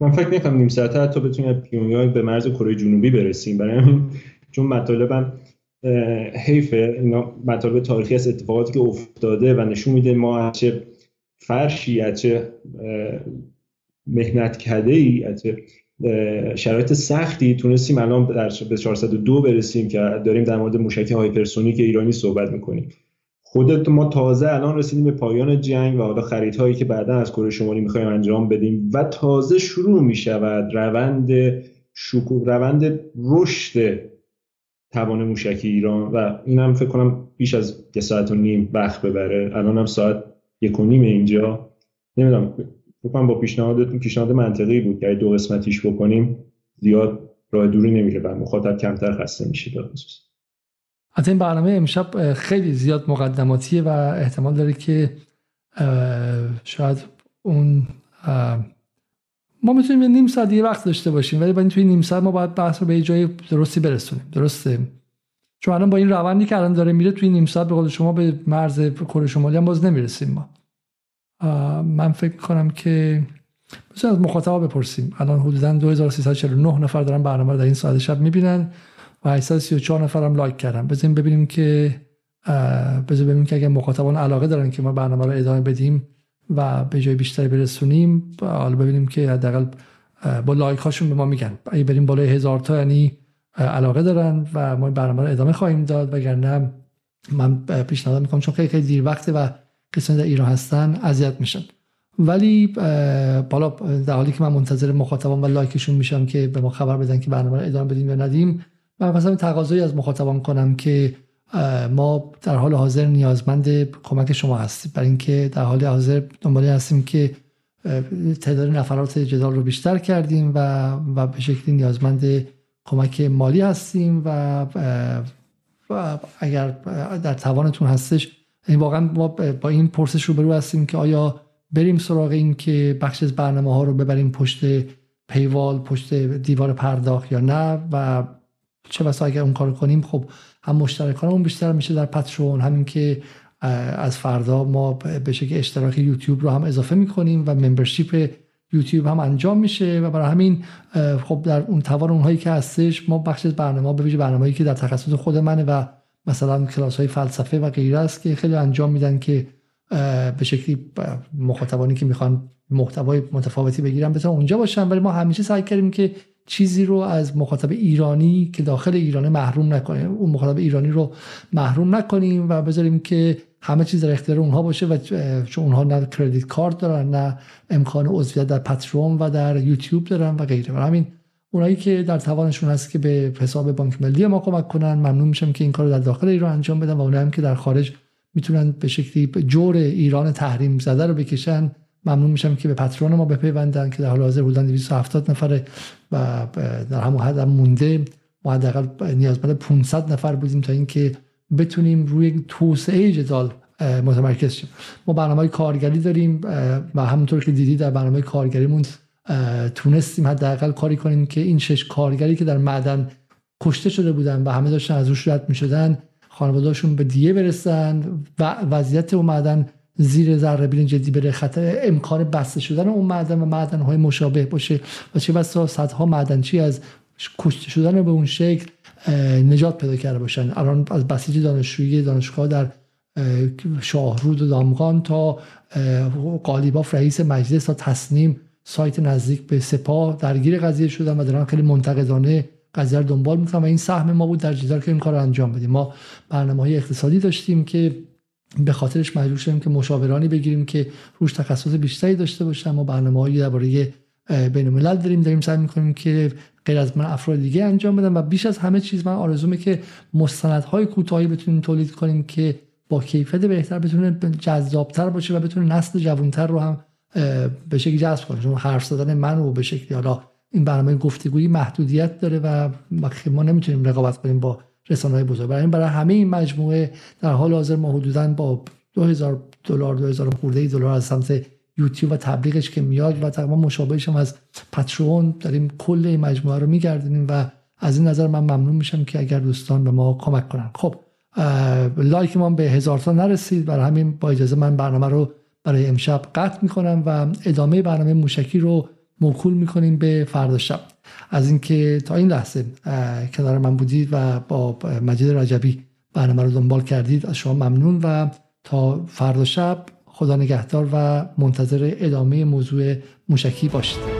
من فکر نکنم نیم ساعت حتی بتونیم پیونگ یانگ به مرز کره جنوبی برسیم. برای همین چون مطالبم حیفه. اینا مطالب تاریخی از اتفاقاتی که افتاده و نشون میده ما چه فرشی از چه محنت کده ای از شرایط سختی تونستیم الان در به 402 برسیم که داریم در مورد موشک هایپرسونیک ایرانی صحبت می‌کنیم. خودت ما تازه الان رسیدیم به پایان جنگ و حالا خریدهایی که بعدا از کره شمالی می‌خوایم انجام بدیم و تازه شروع می‌شود روند شکو روند رشد توان موشکی ایران و اینم فکر کنم بیش از یه ساعت و نیم وقت ببره. الان هم ساعت یک و نیم اینجا. نمی‌دونم فکر با پیشنهادتون پیشنهاد منطقی بود که دو قسمتیش بکنیم زیاد راه دوری نمیره و مخاطب کمتر خسته میشه. به خصوص این برنامه امشب خیلی زیاد مقدماتیه و احتمال داره که شاید اون ما می‌تونیم یه نیم ساعت یه وقت داشته باشیم ولی باید توی نیم ساعت ما باید بحث رو به جای درستی برسونیم. درسته؟ چون الان با این روندی که الان داره میره توی نیم ساعت به قول شما به مرز کره شمالی هم باز نمی‌رسیم ما. من فکر کنم که بسیار از مخاطبا بپرسیم. الان حدودا 2349 نفر دارن برنامه در این ساعت شب می‌بینن. و 834 نفر هم لایک کردن بزنیم ببینیم که بذار ببینیم که اگر مخاطبان علاقه دارن که ما برنامه رو ادامه بدیم و به جای بیشتری برسونیم حالا ببینیم که حداقل با لایک هاشون به ما میگن. اگه بریم بالای هزار تا یعنی علاقه دارن و ما برنامه رو ادامه خواهیم داد. وگرنه من پیشنهاد می‌کنم چون خیلی خیلی دیر وقته و کسانی در ایران هستن اذیت میشن. ولی بالا در حالی که من منتظر مخاطبان و لایکشون میشم که به ما خبر بدن که برنامه رو ادامه بدیم یا ندیم و مثلا تقاضایی از مخاطبان کنم که ما در حال حاضر نیازمند کمک شما هستیم. برای اینکه در حال حاضر دنباله هستیم که تعداد نفرات جدال رو بیشتر کردیم و و به شکلی نیازمند کمک مالی هستیم و, اگر در توانتون هستش یعنی واقعا ما با این پرسش رو برو هستیم که آیا بریم سراغ این که بخش از برنامه ها رو ببریم پشت پیوال پشت دیوار پرداخت یا نه و چه بسا اگر اون کار کنیم خب هم مشترکانمون بیشتر میشه در پترون همین که از فردا ما به شکل اشتراک یوتیوب رو هم اضافه می‌کنیم و ممبرشیپ یوتیوب هم انجام میشه و برای همین خب در اون توان اونهایی که هستش ما بخش برنامه به ویژه برنامه‌ای که در تخصص خود منه و مثلا کلاس های فلسفه و غیره است که خیلی انجام میدن که به شکلی مخاطبانی که می‌خوان محتوای متفاوتی بگیرن بتونن اونجا باشن. ولی ما همیشه سعی کردیم که چیزی رو از مخاطب ایرانی که داخل ایران محروم نکنیم اون مخاطب ایرانی رو محروم نکنیم و بذاریم که همه چیز در اختیار اونها باشه و چون اونها نه کردیت کارت دارن نه امکان عضویت در پترون و در یوتیوب دارن و غیره. و همین اونایی که در توانشون هست که به حساب بانک ملی ما کمک کنن ممنون میشم که این کار رو در داخل ایران انجام بدن و اونایی هم که در خارج می‌تونن به شکلی جور ایران تحریم زده رو بکشن. ممنون میشم که به پترون ما بپیوندن که در حال حاضر بودن 270 نفره و در همون حد مونده. ما حداقل نیازمند 500 نفر بودیم تا اینکه بتونیم روی توسعه جدال متمرکز شیم. ما برنامه کارگری داریم و همونطور که دیدی در برنامه کارگریمون تونستیم حداقل کاری کنیم که این شش کارگری که در معدن کشته شده بودن و همه داشتن از روش رد می شدن خانوادهاشون به دیه برسن و وضعیت اون معدن زیر ذره بین جدی بره. خطر امکان بسته شدن اون معدن و معدن های مشابه باشه. و چه بسا صدها معدنچی از کشته شدن به اون شکل نجات پیدا کرده باشن. الان از بسیج دانشجویی دانشگاه در شاهرود و دامغان تا قالیباف رئیس مجلس تا تصنیم سایت نزدیک به سپاه درگیر قضیه شدن و دارن خیلی منتقدانه قضیه رو دنبال می‌کنم و این سهم ما بود در جدار که این کار رو انجام بدیم. ما برنامه های اقتصادی داشتیم که به خاطرش مجبور شدیم که مشاورانی بگیریم که روش تخصص بیشتری داشته باشن. ما برنامه هایی درباره بین الملل داریم داریم سعی می‌کنیم که غیر از من افراد دیگه انجام بدم و بیش از همه چیز من آرزومه که مستندهای کوتاهی بتونیم تولید کنیم که با کیفیت بهتر بتونه جذابتر باشه و بتونه نسل جوانتر رو هم به شکلی جذب کنه. چون حرف زدن من رو به شکلی حالا این برنامه گفتگویی محدودیت داره و ما نمی‌تونیم رقابت کنیم با رسانه های بزرگ. برای برای همه این مجموعه در حال حاضر ما حدودا با 2000 دلار 2000 خورده دلار از سمت یوتیوب و تبلیغش که میاد و تقریبا مشابهش هم از پترون داریم کل این مجموعه رو میگردونیم و از این نظر من ممنون میشم که اگر دوستان به ما کمک کنن. خب لایک ما به هزار تا نرسید. برای همین با اجازه من برنامه رو برای امشب قطع می‌کنم و ادامه برنامه موشکی رو موکول می‌کنیم به فردا شب. از اینکه تا این لحظه کنار من بودید و با مجید رجبی برنامه رو دنبال کردید از شما ممنون و تا فردا شب خدا نگهدار و منتظر ادامه موضوع موشکی باشید.